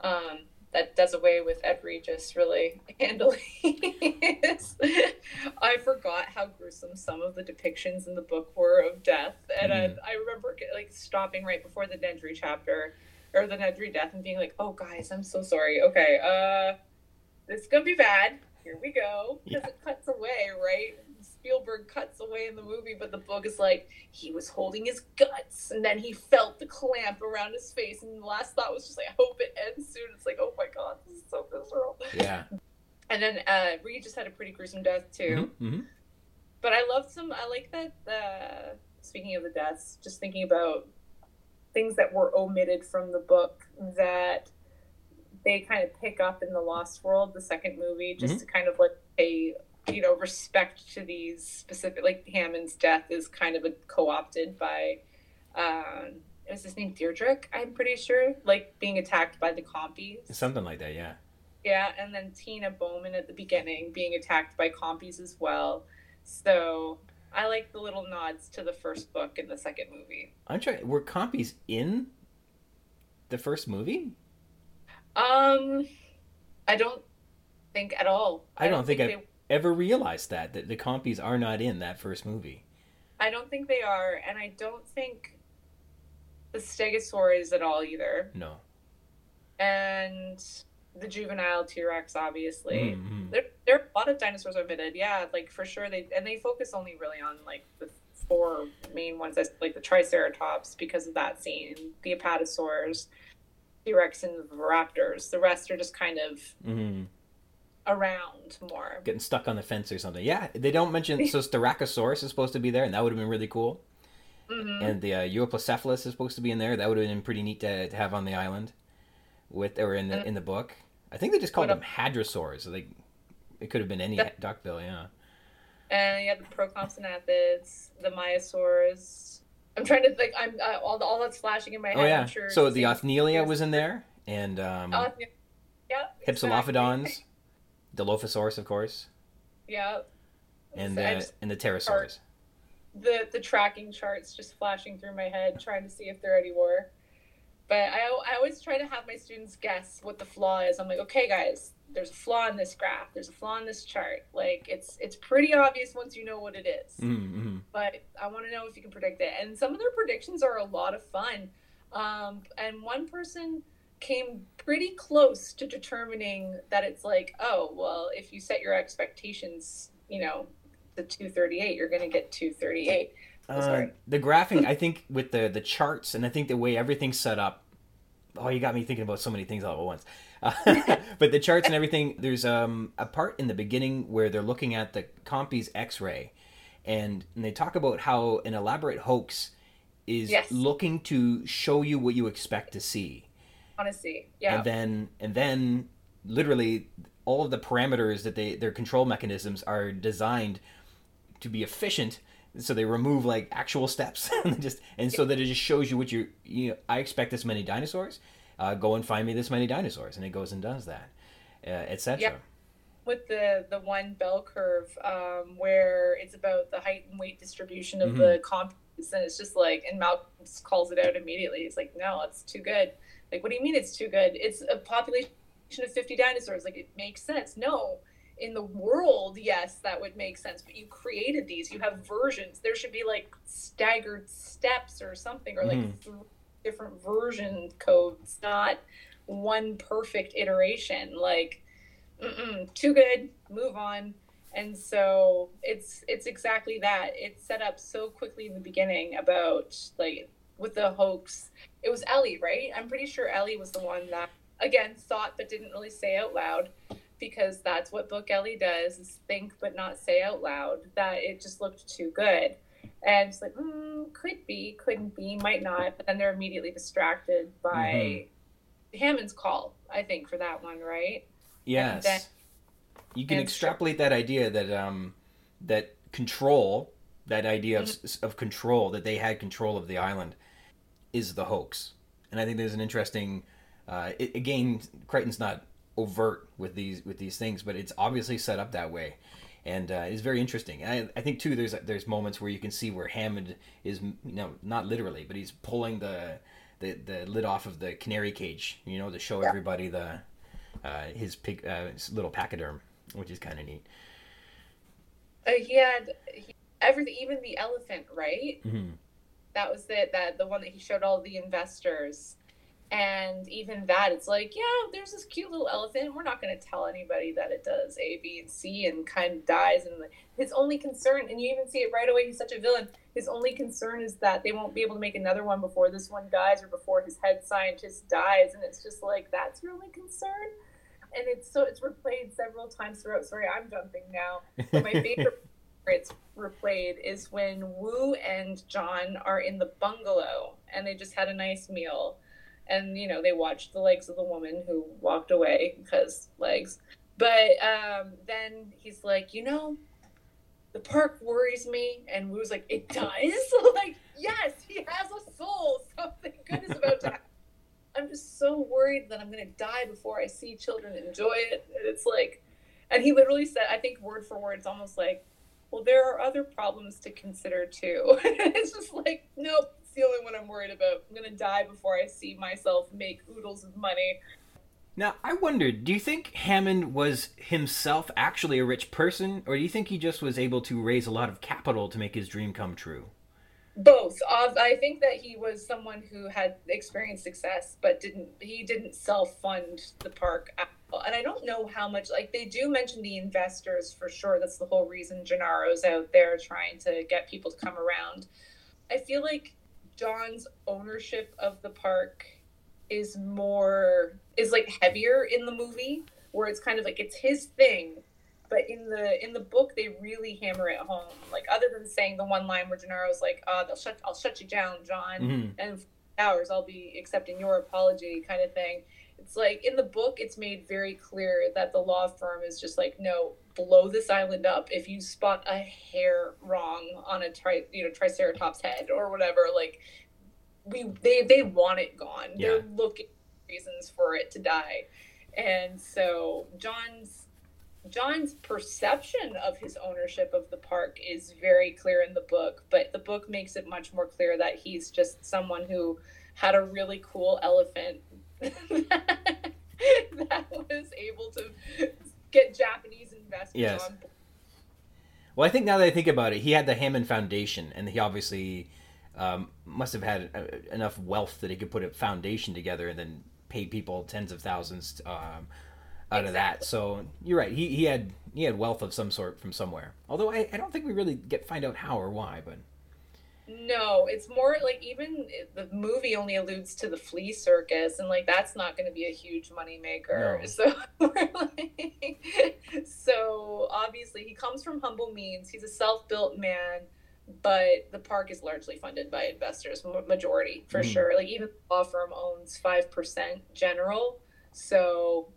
um, that does away with Ed Regis really *laughs* handling is *laughs* I forgot how gruesome some of the depictions in the book were of death, and mm. I, I remember like stopping right before the Nedry chapter or the Nedry death and being like, "Oh, guys, I'm so sorry. Okay, uh, this is gonna be bad. Here we go." Because yeah. it cuts away, right? Spielberg cuts away in the movie, but the book is like he was holding his guts, and then he felt the clamp around his face, and the last thought was just like, I hope it ends soon. It's like, oh my god, this is so visceral. Yeah. *laughs* And then uh, Reed just had a pretty gruesome death too. Mm-hmm, mm-hmm. But I love some. I like that. Uh, speaking of the deaths, just thinking about things that were omitted from the book that they kind of pick up in the Lost World, the second movie, just mm-hmm. to kind of like a you know respect to these specific like Hammond's death is kind of a co-opted by um is his name? Diedrich I'm pretty sure. Like being attacked by the compys. Something like that yeah. Yeah and then Tina Bowman at the beginning being attacked by compys as well. So I like the little nods to the first book and the second movie. I'm trying were compys in the first movie? Um I don't think at all. I, I don't, don't, think, think I ever realized that that the compys are not in that first movie. I don't think they are, and I don't think the Stegosaur is at all either. No. And the juvenile T Rex, obviously. Mm-hmm. There, there are a lot of dinosaurs omitted. Yeah, like for sure. They and they focus only really on like the four main ones, like the Triceratops, because of that scene, the Apatosaurs, T Rex, and the Raptors. The rest are just kind of. Mm-hmm around more. Getting stuck on the fence or something. Yeah, they don't mention. so *laughs* Styracosaurus is supposed to be there, and that would have been really cool. Mm-hmm. And the uh, Euoplocephalus is supposed to be in there. That would have been pretty neat to, to have on the island, with or in the mm-hmm. in the book. I think they just called what them hadrosaurs. So they, it could have been any that, duckbill, yeah. And you have the Procompsognathids, the Maiasaurs. I'm trying to think. I'm uh, all all that's flashing in my oh, head. Oh yeah. Sure so the Othnielia was in there, and um, yeah, Hypsilophodons. *laughs* Dilophosaurus, of course. Yeah. And the and the pterosaurs. The the tracking charts just flashing through my head, trying to see if there are any more. But I, I always try to have my students guess what the flaw is. I'm like, okay, guys, there's a flaw in this graph. There's a flaw in this chart. Like it's it's pretty obvious once you know what it is. Mm-hmm. But I want to know if you can predict it. And some of their predictions are a lot of fun. Um, and one person came pretty close to determining that it's like, oh, well, if you set your expectations, you know, the 238, you're going to get 238. Uh, the graphing, I think, with the the charts, and I think the way everything's set up. Oh, you got me thinking about so many things all at once. Uh, *laughs* but the charts and everything, there's um, a part in the beginning where they're looking at the Compy's X-ray, and, and they talk about how an elaborate hoax is yes. looking to show you what you expect to see see, Yeah. And then and then literally all of the parameters that they their control mechanisms are designed to be efficient. So they remove like actual steps. *laughs* And just and so that it just shows you what you you know i expect this many dinosaurs. Uh, go and find me this many dinosaurs. And it goes and does that uh, etc yeah. with the the one bell curve um, where it's about the height and weight distribution of mm-hmm. the comp and it's just like and malcolm calls it out immediately. He's like no it's too good like, what do you mean it's too good? It's a population of 50 dinosaurs. Like, it makes sense. No, in the world, yes, that would make sense. But you created these. You have versions. There should be like staggered steps or something, or like mm. different version codes, not one perfect iteration. Like, too good. Move on. And so it's it's exactly that. It's set up so quickly in the beginning about like with the hoax. It was Ellie, right? I'm pretty sure Ellie was the one that again thought but didn't really say out loud because that's what Book Ellie does is think but not say out loud that it just looked too good. And it's like, mm, could be, couldn't be, might not. But then they're immediately distracted by mm-hmm. Hammond's call, I think, for that one, right? Yes. Then, you can extrapolate that idea that um that control, that idea mm-hmm. of, of control, that they had control of the island, is the hoax. And I think there's an interesting, uh, it, again, Crichton's not overt with these with these things, but it's obviously set up that way, and uh, it's very interesting. I, I think too, there's there's moments where you can see where Hammond is, you know, not literally, but he's pulling the the, the lid off of the canary cage, you know, to show yeah. everybody the uh, his pig uh, his little pachyderm, which is kind of neat. Uh, he had he, everything, even the elephant, right? Mm-hmm. That was it. That the one that he showed all the investors. And even that it's like yeah there's this cute little elephant. We're not going to tell anybody that it does a b and c and kind of dies. And his only concern and you even see it right away he's such a villain. His only concern is that they won't be able to make another one before this one dies or before his head scientist dies. And it's just like that's your only concern? And it's so it's replayed several times throughout. Sorry i'm jumping now. But my *laughs* favorite it's replayed is when Wu and John are in the bungalow and they just had a nice meal. And you know they watched the legs of the woman who walked away because legs. But um, then he's like you know the park worries me. And Wu's like it does? *laughs* Like yes he has a soul. *laughs* Something good is about to happen. I'm just so worried that i'm going to die before i see children enjoy it. And it's like and he literally said i think word for word it's almost like well there are other problems to consider too *laughs* it's just like nope the only one I'm worried about. I'm gonna die before I see myself make oodles of money. Now, I wondered, do you think Hammond was himself actually a rich person, or do you think he just was able to raise a lot of capital to make his dream come true? Both. I think that he was someone who had experienced success, but didn't he didn't self fund the park. And I don't know how much. Like they do mention the investors for sure. That's the whole reason Gennaro's out there trying to get people to come around. I feel like John's ownership of the park is more is like heavier in the movie where it's kind of like it's his thing but in the in the book they really hammer it home like other than saying the one line where Gennaro's like uh they'll shut I'll shut you down John mm-hmm. and hours I'll be accepting your apology kind of thing. It's like in the book it's made very clear that the law firm is just like no blow this island up. If you spot a hair wrong on a tri you know triceratops head or whatever like we they they want it gone. Yeah. they're looking reasons for it to die. And so john's john's perception of his ownership of the park is very clear in the book but the book makes it much more clear that he's just someone who had a really cool elephant *laughs* that was able to get Japanese investors yes. on board. Well, I think now that I think about it, he had the Hammond Foundation, and he obviously um, must have had uh, enough wealth that he could put a foundation together and then pay people tens of thousands um, out exactly. of that. So you're right. He, he had he had wealth of some sort from somewhere. Although I, I don't think we really get find out how or why, but no, it's more like even the movie only alludes to the flea circus, and like that's not going to be a huge moneymaker. No. *laughs* So, like, *laughs* so obviously he comes from humble means. He's a self-built man, but the park is largely funded by investors, majority for mm. sure. Like even the law firm owns five percent general, so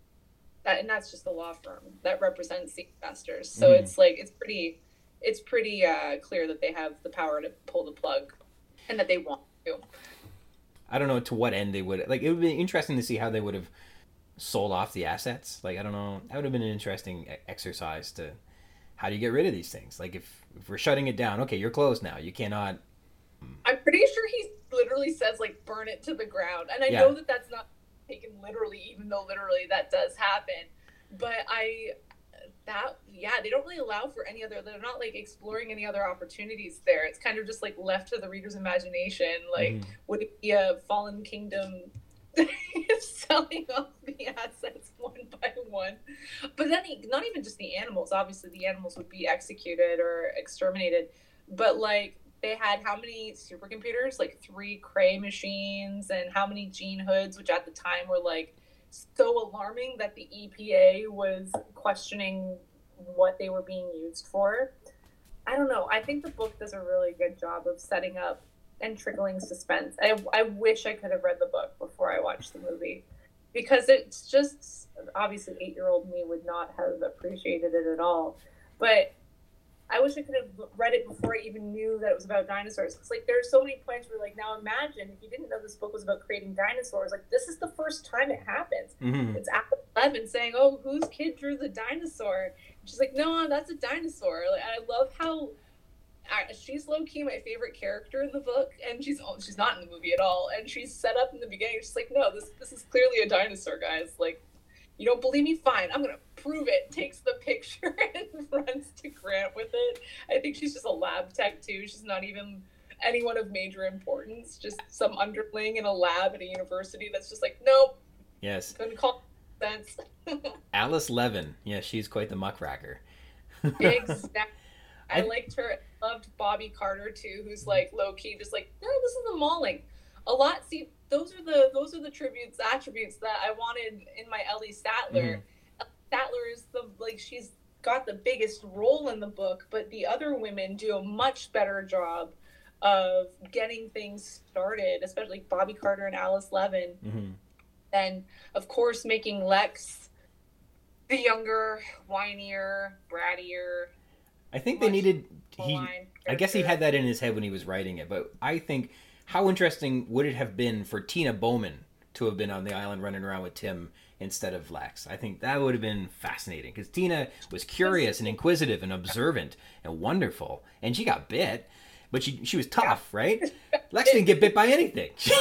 that and that's just the law firm that represents the investors. So mm. it's like it's pretty it's pretty uh, clear that they have the power to pull the plug and that they want to. I don't know to what end they would like. It would be interesting to see how they would have sold off the assets. Like I don't know. That would have been an interesting exercise to how do you get rid of these things? Like if, if we're shutting it down, okay, you're closed now. You cannot. I'm pretty sure he literally says like burn it to the ground, and I yeah. know that that's not taken literally, even though literally that does happen. But I that yeah they don't really allow for any other they're not like exploring any other opportunities there it's kind of just like left to the reader's imagination like mm. would it be a fallen kingdom *laughs* selling off the assets one by one but then he, not even just the animals obviously the animals would be executed or exterminated but like they had how many supercomputers like three cray machines and how many gene hoods which at the time were like so alarming that the EPA was questioning what they were being used for. I don't know. I think the book does a really good job of setting up and trickling suspense. I, I wish I could have read the book before I watched the movie because it's just obviously eight year old me would not have appreciated it at all. But I wish I could have read it before I even knew that it was about dinosaurs. It's like there's so many points where like now imagine if you didn't know this book was about creating dinosaurs, like this is the first time it happens. Mm-hmm. It's Alice Levine saying, "Oh, whose kid drew the dinosaur?" she's like, "No, that's a dinosaur." Like, I love how she's low key my favorite character in the book, and she's oh, she's not in the movie at all. And she's set up in the beginning. She's like, "No, this this is clearly a dinosaur, guys. Like, you don't believe me? Fine, I'm gonna prove it." *laughs* Takes the picture *laughs* and runs to Grant with it. I think she's just a lab tech too. She's not even anyone of major importance. Just some underling in a lab at a university that's just like, nope. Yes. Couldn't call sense. *laughs* Alice Levine. Yeah, she's quite the muckracker. exactly. I, I liked her. Loved Bobbie Carter too, who's like low key, just like, no, this is a mauling. A lot. See, those are the those are the tributes attributes that I wanted in my Ellie Sattler. Mm-hmm. Sattler is the like she's got the biggest role in the book, but the other women do a much better job of getting things started, especially Bobbie Carter and Alice Levine. Mm-hmm. And of course, making Lex the younger, whinier, brattier, I think they needed he. I guess he had that in his head when he was writing it, but I think how interesting would it have been for Tina Bowman to have been on the island running around with Tim instead of Lex? I think that would have been fascinating because Tina was curious and inquisitive and observant and wonderful, and she got bit, but she she was tough, *laughs* right? Lex didn't get bit by anything. *laughs* she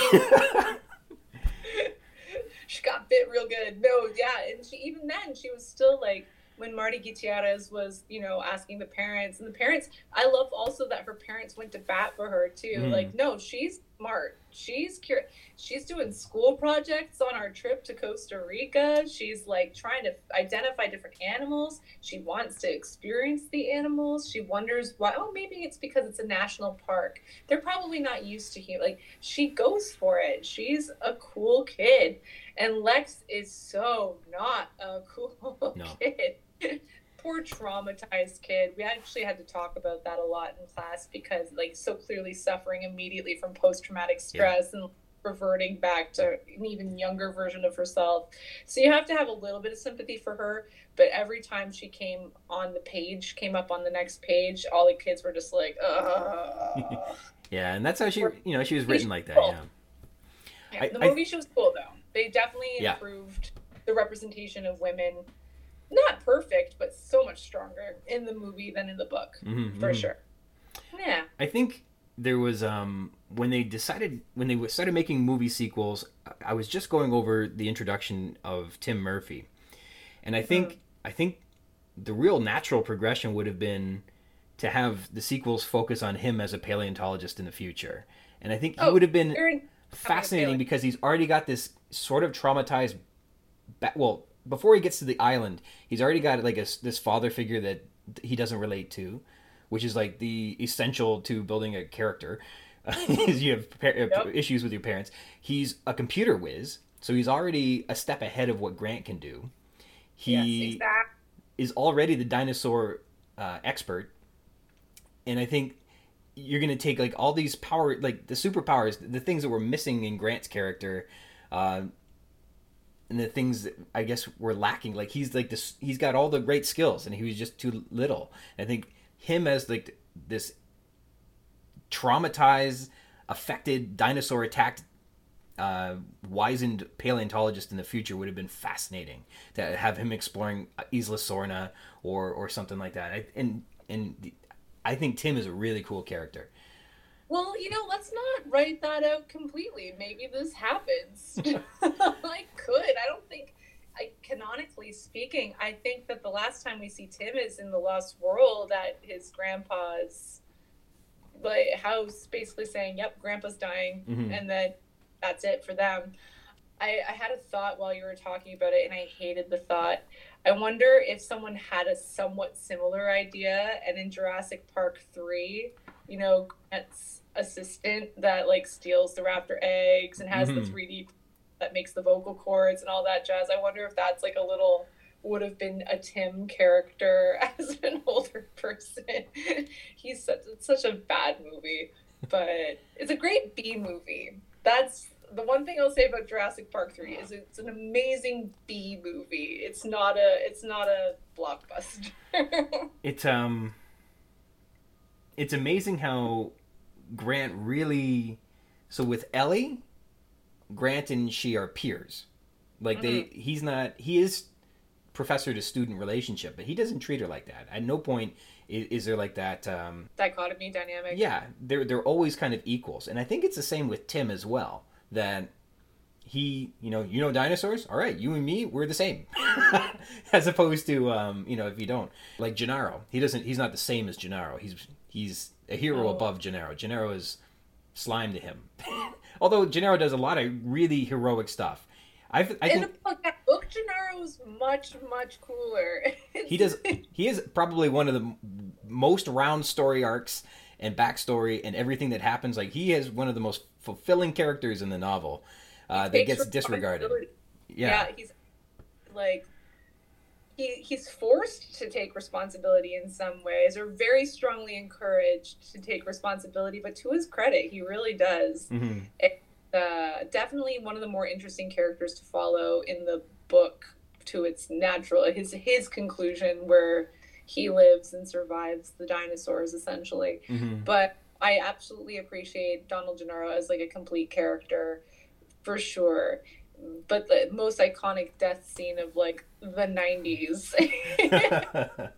got bit real good. No, yeah, and she even then she was still like when Marty Gutierrez was, you know, asking the parents, and the parents, I love also that her parents went to bat for her too. Mm. Like, no, she's smart. She's curious. She's doing school projects on our trip to Costa Rica. She's like trying to identify different animals. She wants to experience the animals. She wonders why. Oh, maybe it's because it's a national park. They're probably not used to human. Like she goes for it. She's a cool kid, and Lex is so not a cool *laughs* no. kid. *laughs* Poor traumatized kid. We actually had to talk about that a lot in class because, like, so clearly suffering immediately from post traumatic stress yeah. and reverting back to an even younger version of herself. So you have to have a little bit of sympathy for her. But every time she came on the page, came up on the next page, all the kids were just like, Ugh. *laughs* yeah, and that's how she, you know, she was written like that. Cool. Yeah. yeah. the movie I, she was cool though. They definitely improved yeah. the representation of women not perfect, but so much stronger in the movie than in the book, mm-hmm, for mm-hmm. sure. Yeah. I think there was um when they decided when they started making movie sequels, I was just going over the introduction of Tim Murphy, and I think mm. I think the real natural progression would have been to have the sequels focus on him as a paleontologist in the future, and I think he oh, would have been fascinating because he's already got this sort of traumatized. Well, before he gets to the island, he's already got like a, this father figure that he doesn't relate to, which is like the essential to building a character. *laughs* is you have par- uh, yep. issues with your parents. He's a computer whiz, so he's already a step ahead of what Grant can do. He yes, exactly. is already the dinosaur uh, expert, and I think you're gonna take like all these power, like the superpowers, the things that were missing in Grant's character. Uh, and the things that I guess were lacking. Like he's like this, he's got all the great skills, and he was just too little. I think him as like this traumatized, affected, dinosaur attacked, uh, wizened paleontologist in the future would have been fascinating to have him exploring Isla Sorna or or something like that. I, and and I think Tim is a really cool character. Well, you know, let's not write that out completely. Maybe this happens. *laughs* *laughs* I could. I don't think, I, canonically speaking, I think that the last time we see Tim is in the Lost World at his grandpa's like house, basically saying, "Yep, grandpa's dying," mm-hmm. and then that's it for them. I, I had a thought while you were talking about it, and I hated the thought. I wonder if someone had a somewhat similar idea, and in Jurassic Park three, you know, Grant's assistant that like steals the raptor eggs and has mm-hmm. the 3D that makes the vocal cords and all that jazz. I wonder if that's like a little would have been a Tim character *laughs* as an older person. *laughs* He's such such a bad movie, but it's a great B movie. That's the one thing I'll say about Jurassic Park 3 is it's an amazing B movie. It's not a it's not a blockbuster. *laughs* it's um it's amazing how Grant really so with Ellie, Grant and she are peers. Like they mm-hmm. he's not he is professor to student relationship, but he doesn't treat her like that. At no point is, is there like that um, dichotomy dynamic. Yeah, they're they're always kind of equals, and I think it's the same with Tim as well. That he, you know, you know dinosaurs. All right, you and me, we're the same. *laughs* as opposed to, um, you know, if you don't, like Gennaro, he doesn't. He's not the same as Gennaro. He's he's a hero oh. above Gennaro. Gennaro is slime to him. *laughs* Although Gennaro does a lot of really heroic stuff. I've, I in think, the book, that book Gennaro's much much cooler. he does. *laughs* He is probably one of the most round story arcs and backstory and everything that happens. Like he is one of the most fulfilling characters in the novel uh, that gets disregarded. Yeah. yeah, he's like he he's forced to take responsibility in some ways, or very strongly encouraged to take responsibility. But to his credit, he really does. Mm-hmm. It, uh, definitely one of the more interesting characters to follow in the book to its natural his his conclusion where he lives and survives the dinosaurs essentially. Mm-hmm. But I absolutely appreciate Donald Gennaro as like a complete character for sure. But the most iconic death scene of like the 90s. *laughs*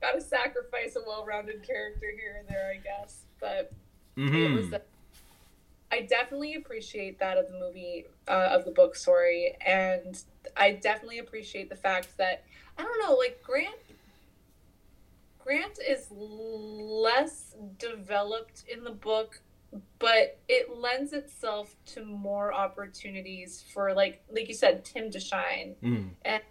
Gotta sacrifice a well rounded character here and there, I guess. But mm-hmm. it was. A, I definitely appreciate that of the movie, uh, of the book, sorry. And I definitely appreciate the fact that, I don't know, like Grant Grant is less developed in the book, but it lends itself to more opportunities for like like you said, Tim to shine. Mm. And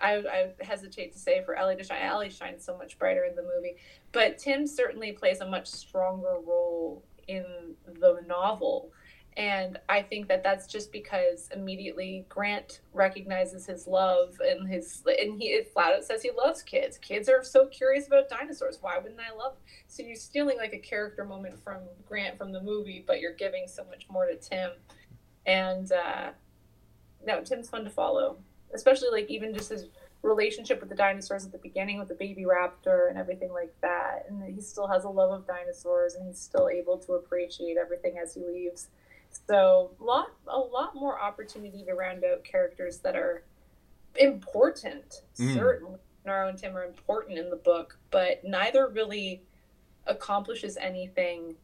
I, I hesitate to say for Ellie to shine. Ellie shines so much brighter in the movie, but Tim certainly plays a much stronger role in the novel. And I think that that's just because immediately Grant recognizes his love and his and he flat out says he loves kids. Kids are so curious about dinosaurs. Why wouldn't I love? So you're stealing like a character moment from Grant from the movie, but you're giving so much more to Tim. And uh, no, Tim's fun to follow, especially like even just his relationship with the dinosaurs at the beginning with the baby raptor and everything like that. And he still has a love of dinosaurs and he's still able to appreciate everything as he leaves so lot a lot more opportunity to round out characters that are important. Mm. Certainly, Naro and Tim are important in the book, but neither really accomplishes anything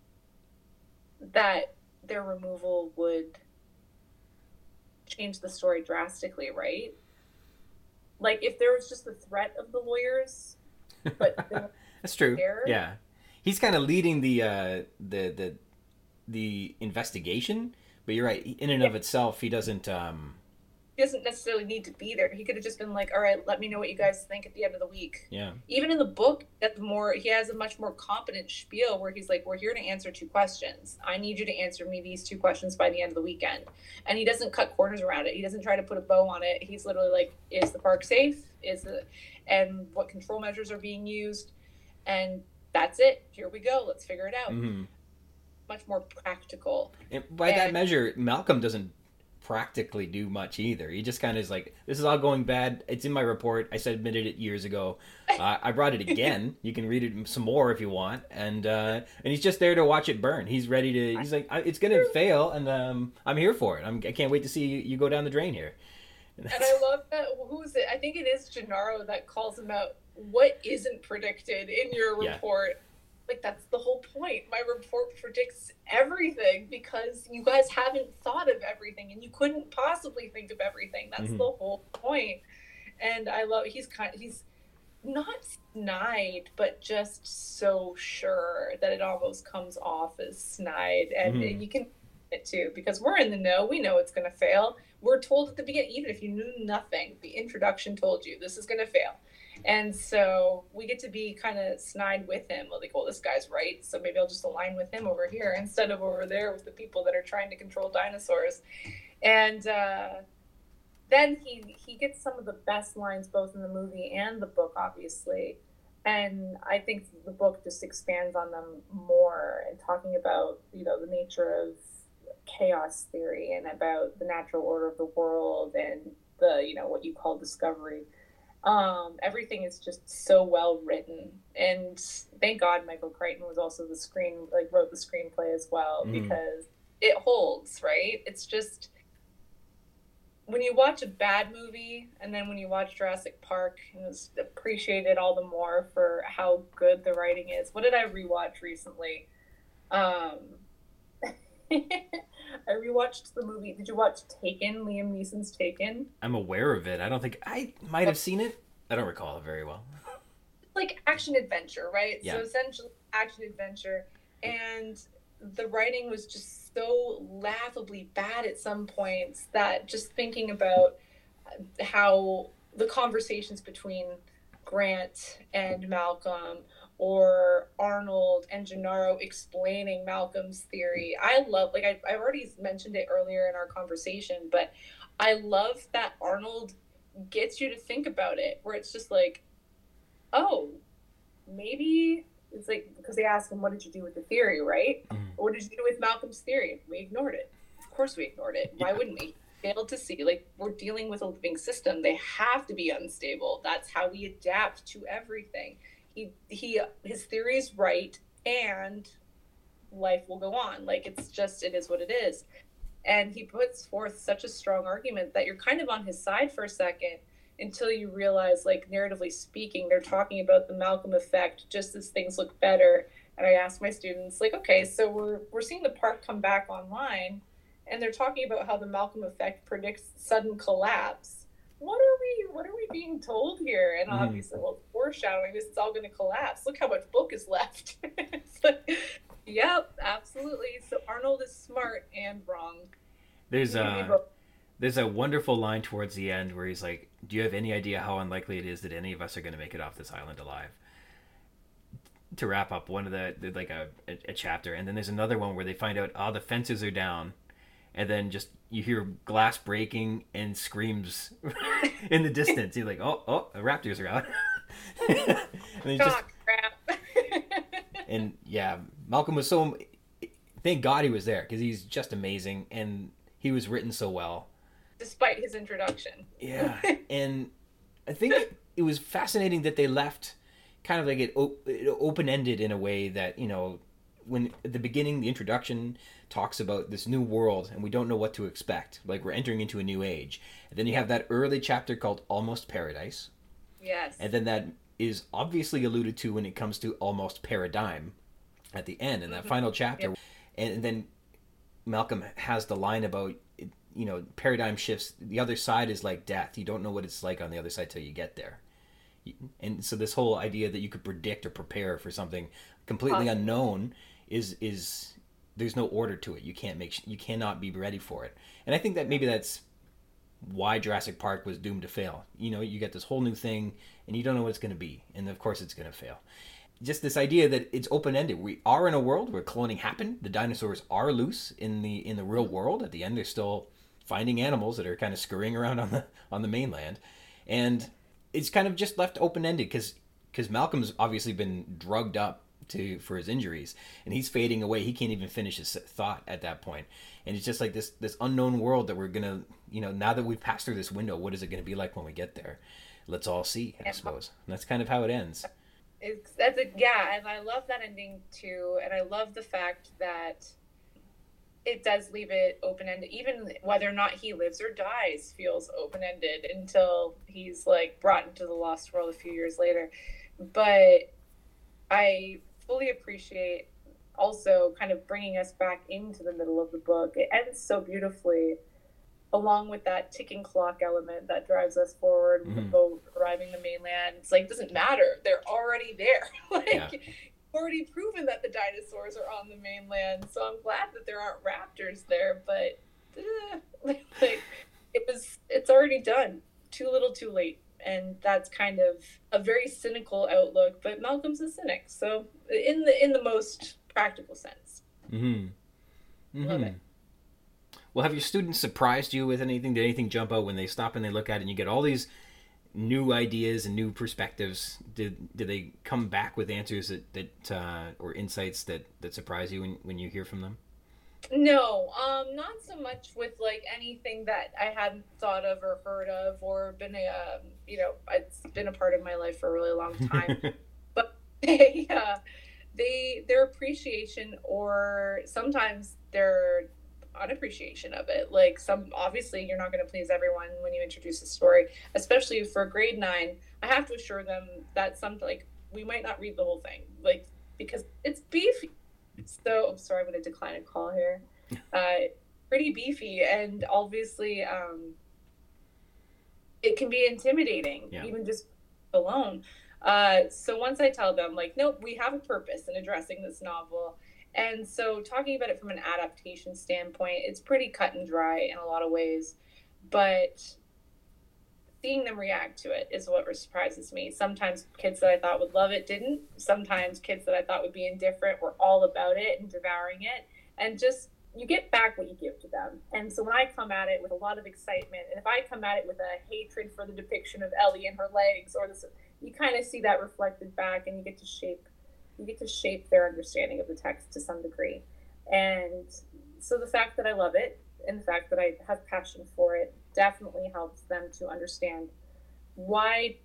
that their removal would change the story drastically, right? Like if there was just the threat of the lawyers, but *laughs* that's true. There, yeah, he's kind of leading the uh, the the the investigation. But you're right. In and of itself, he doesn't. Um, he doesn't necessarily need to be there. He could have just been like, "All right, let me know what you guys think at the end of the week." Yeah. Even in the book, that more he has a much more competent spiel where he's like, "We're here to answer two questions. I need you to answer me these two questions by the end of the weekend." And he doesn't cut corners around it. He doesn't try to put a bow on it. He's literally like, "Is the park safe? Is the and what control measures are being used?" And that's it. Here we go. Let's figure it out. Mm-hmm much more practical. And by and, that measure, Malcolm doesn't practically do much either. He just kind of is like, "This is all going bad. It's in my report. I submitted it years ago. *laughs* Uh, I brought it again. you can read it some more if you want." And uh, and he's just there to watch it burn. He's ready to. He's like, "It's gonna fail, and um, I'm here for it. I'm, I can't wait to see you, you go down the drain here." And, and I love that. Who's it? I think it is Gennaro that calls him out. What isn't predicted in your report? Yeah like that's the whole point. My report predicts everything because you guys haven't thought of everything and you couldn't possibly think of everything. That's mm-hmm. the whole point. And I love he's kind he's not snide, but just so sure that it almost comes off as snide. And mm-hmm. you can it too because we're in the know. We know it's going to fail. We're told at the beginning, even if you knew nothing, the introduction told you this is going to fail. And so we get to be kind of snide with him. Like, well, this guy's right, so maybe I'll just align with him over here instead of over there with the people that are trying to control dinosaurs. And uh, then he he gets some of the best lines both in the movie and the book, obviously. And I think the book just expands on them more and talking about you know the nature of chaos theory and about the natural order of the world and the you know what you call discovery um, everything is just so well written. And thank god michael crichton was also the screen like wrote the screenplay as well mm. because it holds right? It's just when you watch a bad movie and then when you watch jurassic park it's appreciated all the more for how good the writing is. What did i rewatch recently? Um *laughs* I rewatched the movie. Did you watch Taken? Liam Neeson's Taken. I'm aware of it. I don't think I might have seen it. I don't recall it very well. Like action adventure, right? Yeah. So essentially action adventure, and the writing was just so laughably bad at some points that just thinking about how the conversations between Grant and Malcolm or Arnold and Gennaro explaining Malcolm's theory. I love, like, I, I already mentioned it earlier in our conversation, but I love that Arnold gets you to think about it, where it's just like, oh, maybe it's like, because they ask him, what did you do with the theory, right? Mm. What did you do with Malcolm's theory? We ignored it. Of course we ignored it. Why wouldn't we? Failed to see, like, we're dealing with a living system. They have to be unstable. That's how we adapt to everything. He he his theory is right and life will go on. Like it's just it is what it is. And he puts forth such a strong argument that you're kind of on his side for a second until you realize like narratively speaking they're talking about the malcolm effect just as things look better. And i ask my students like okay so we're we're seeing the park come back online and they're talking about how the malcolm effect predicts sudden collapse. What are we what are we being told here? And mm-hmm. obviously well foreshadowing this is all going to collapse. Look how much book is left. *laughs* Yep absolutely. So arnold is smart and wrong. There's a there's a wonderful line towards the end where he's like do you have any idea how unlikely it is that any of us are going to make it off this island alive? To wrap up one of the like a, a, chapter. And then there's another one where they find out oh the fences are down and then just you hear glass breaking and screams *laughs* in the distance. You're like, oh, oh, the raptors are out. *laughs* and just, crap. *laughs* and yeah, Malcolm was so. Thank God he was there because he's just amazing and he was written so well. Despite his introduction. yeah, and I think it, was fascinating that they left kind of like it, it open ended in a way that you know when at the beginning the introduction talks about this new world and we don't know what to expect. Like we're entering into a new age. And then you have that early chapter called almost paradise. Yes. And then that is obviously alluded to when it comes to almost paradigm at the end in that mm-hmm. final chapter. And then malcolm has the line about you know paradigm shifts. The other side is like death. You don't know what it's like on the other side till you get there. And so this whole idea that you could predict or prepare for something completely unknown is is there's no order to it. You can't make you cannot be ready for it. And I think that maybe that's why Jurassic Park was doomed to fail. You know, you get this whole new thing and you don't know what it's going to be, and of course it's going to fail. Just this idea that it's open ended. We are in a world where cloning happened. The dinosaurs are loose in the in the real world. At the end, they're still finding animals that are kind of scurrying around on the on the mainland, and it's kind of just left open ended because because Malcolm's obviously been drugged up to for his injuries, and he's fading away. He can't even finish his thought at that point, and it's just like this this unknown world that we're gonna you know now that we've passed through this window, what is it gonna be like when we get there? Let's all see, I suppose. And that's kind of how it ends. It's that's a yeah, and I love that ending too, and I love the fact that it does leave it open ended. Even whether or not he lives or dies feels open ended until he's like brought into the lost world a few years later. But I fully appreciate also kind of bringing us back into the middle of the book. It ends so beautifully, along with that ticking clock element that drives us forward mm-hmm. the boat arriving the mainland. It's like, it doesn't matter. They're already there. *laughs* like, yeah. already proven that the dinosaurs are on the mainland. So I'm glad that there aren't raptors there, but uh, *laughs* like, it was, it's already done. Too little, too late and that's kind of a very cynical outlook. But Malcolm's a cynic, so in the in the most practical sense. Mm-hmm. mm-hmm. Love it. Well, have your students surprised you with anything? Did anything jump out when they stop and they look at it and you get all these new ideas and new perspectives? Did did they come back with answers that that uh, or insights that that surprise you when when you hear from them? No, um, not so much with like anything that I hadn't thought of or heard of or been a, um, you know, it's been a part of my life for a really long time. *laughs* but *laughs* they, uh, they, their appreciation or sometimes their unappreciation of it. Like some, obviously you're not going to please everyone when you introduce a story, especially for grade nine. I have to assure them that some, like, we might not read the whole thing, like, because it's beefy so I'm sorry, I'm going to decline a call here. *laughs* Uh, pretty beefy, and obviously, um, it can be intimidating, yeah. even just alone. Uh, so once I tell them, like, nope, we have a purpose in addressing this novel. And so, talking about it from an adaptation standpoint, it's pretty cut and dry in a lot of ways. But seeing them react to it is what surprises me. Sometimes kids that I thought would love it didn't. Sometimes kids that I thought would be indifferent were all about it and devouring it. And just you get back what you give to them. And so when I come at it with a lot of excitement, and if I come at it with a hatred for the depiction of Ellie and her legs, or this, you kind of see that reflected back, and you get to shape, you get to shape their understanding of the text to some degree. And so the fact that I love it, and the fact that I have passion for it, definitely helps them to understand why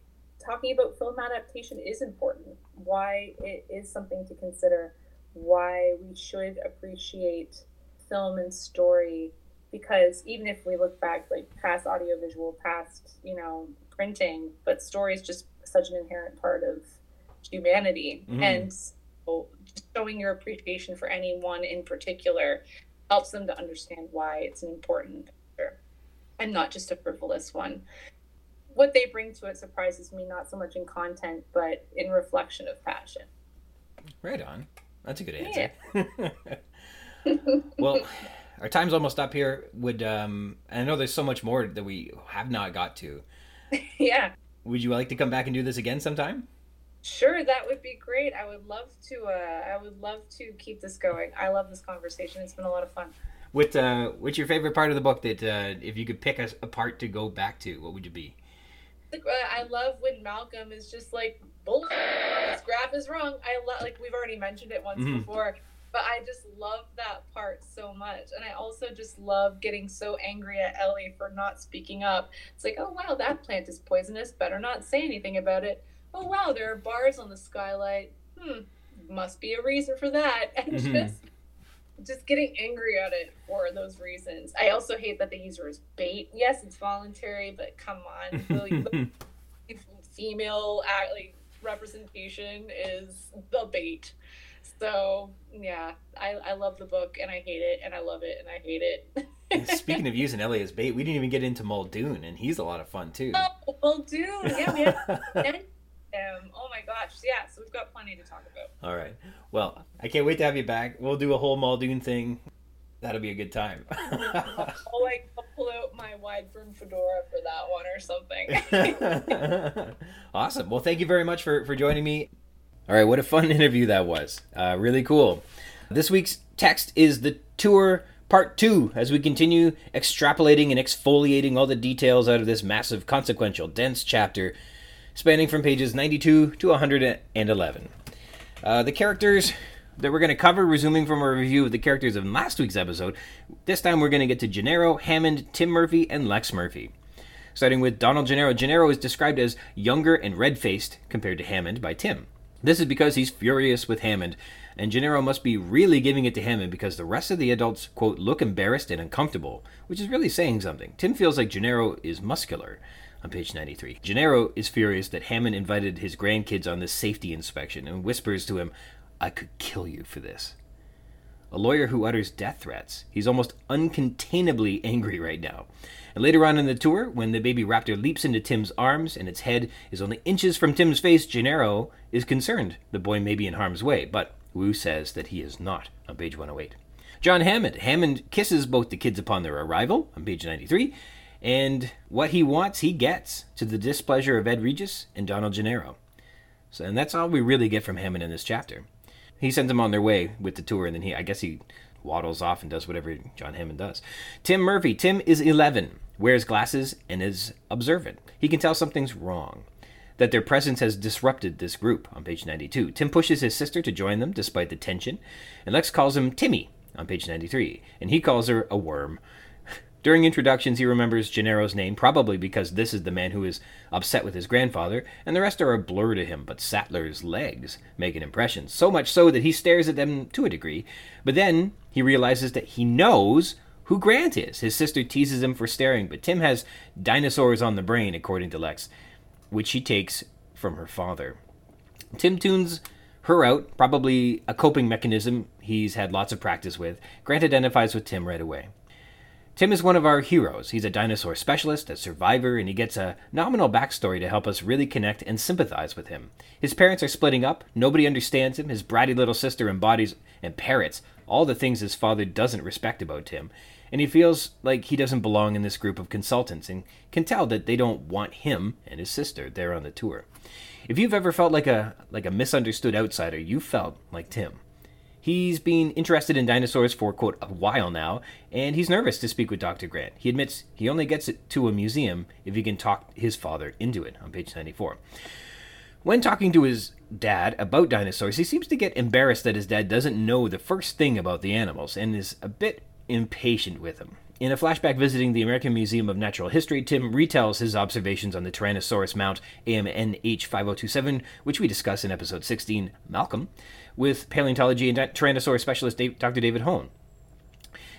talking about film adaptation is important, why it is something to consider, why we should appreciate film and story. Because even if we look back, like past audiovisual, past, you know, printing, but story is just such an inherent part of humanity. Mm-hmm. And so showing your appreciation for anyone in particular helps them to understand why it's an important and not just a frivolous one. What they bring to it surprises me not so much in content, but in reflection of passion. Right on. That's a good answer. Yeah. *laughs* well, our time's almost up here. Would um, I know there's so much more that we have not got to. *laughs* yeah. Would you like to come back and do this again sometime? Sure, that would be great. I would love to. Uh, I would love to keep this going. I love this conversation. It's been a lot of fun. What uh, what's your favorite part of the book that uh, if you could pick a, a part to go back to, what would you be? Uh, I love when Malcolm is just like bullshit. This graph is wrong. I love like we've already mentioned it once mm-hmm. before, but I just love that part so much, and I also just love getting so angry at Ellie for not speaking up. It's like, oh wow, that plant is poisonous. Better not say anything about it. Oh wow, there are bars on the skylight. Hmm, must be a reason for that, *laughs* and mm-hmm. just just getting angry at it for those reasons. I also hate that the user is bait. Yes, it's voluntary, but come on, the, *laughs* female uh, like representation is the bait. So yeah, I, I love the book and I hate it and I love it and I hate it. *laughs* Speaking of using Ellie as bait, we didn't even get into Muldoon and he's a lot of fun too. Oh, Muldoon, yeah, we had *laughs* him. Oh my gosh, yeah. So we've got plenty to talk about. All right. Well, I can't wait to have you back. We'll do a whole Muldoon thing. That'll be a good time. *laughs* I'll like pull out my wide brim fedora for that one or something. *laughs* awesome. Well, thank you very much for for joining me. All right, what a fun *laughs* interview that was. Uh, really cool. This week's text is the tour part two as we continue extrapolating and exfoliating all the details out of this massive, consequential, dense chapter spanning from pages 92 to 111. Uh, the characters that we're going to cover, resuming from a review of the characters of last week's episode, this time we're going to get to Gennaro, Hammond, Tim Murphy, and Lex Murphy. Starting with Donald Gennaro. Gennaro is described as younger and red faced compared to Hammond by Tim. This is because he's furious with Hammond, and Gennaro must be really giving it to Hammond because the rest of the adults, quote, look embarrassed and uncomfortable, which is really saying something. Tim feels like Gennaro is muscular on page 93. Gennaro is furious that Hammond invited his grandkids on this safety inspection and whispers to him, I could kill you for this. A lawyer who utters death threats. He's almost uncontainably angry right now. And later on in the tour, when the baby raptor leaps into Tim's arms and its head is only inches from Tim's face, Gennaro is concerned the boy may be in harm's way, but Wu says that he is not on page 108. John Hammond. Hammond kisses both the kids upon their arrival on page 93 and what he wants, he gets to the displeasure of Ed Regis and Donald Gennaro. So, and that's all we really get from Hammond in this chapter. He sends them on their way with the tour, and then he, I guess he waddles off and does whatever John Hammond does. Tim Murphy. Tim is 11, wears glasses, and is observant. He can tell something's wrong that their presence has disrupted this group on page 92. Tim pushes his sister to join them despite the tension, and Lex calls him Timmy on page 93, and he calls her a worm. During introductions, he remembers Gennaro's name, probably because this is the man who is upset with his grandfather, and the rest are a blur to him, but Sattler's legs make an impression, so much so that he stares at them to a degree. But then he realizes that he knows who Grant is. His sister teases him for staring, but Tim has dinosaurs on the brain, according to Lex which she takes from her father. Tim tunes her out, probably a coping mechanism he's had lots of practice with. Grant identifies with Tim right away. Tim is one of our heroes. He's a dinosaur specialist, a survivor, and he gets a nominal backstory to help us really connect and sympathize with him. His parents are splitting up, nobody understands him, his bratty little sister embodies and parrots all the things his father doesn't respect about Tim, and he feels like he doesn't belong in this group of consultants and can tell that they don't want him and his sister there on the tour. If you've ever felt like a like a misunderstood outsider, you felt like Tim. He's been interested in dinosaurs for quote a while now, and he's nervous to speak with Dr. Grant. He admits he only gets it to a museum if he can talk his father into it on page 94. When talking to his dad about dinosaurs, he seems to get embarrassed that his dad doesn't know the first thing about the animals and is a bit impatient with him. In a flashback visiting the American Museum of Natural History, Tim retells his observations on the Tyrannosaurus mount AMNH 5027, which we discuss in episode 16, Malcolm, with paleontology and Tyrannosaurus specialist Dr. David Hone.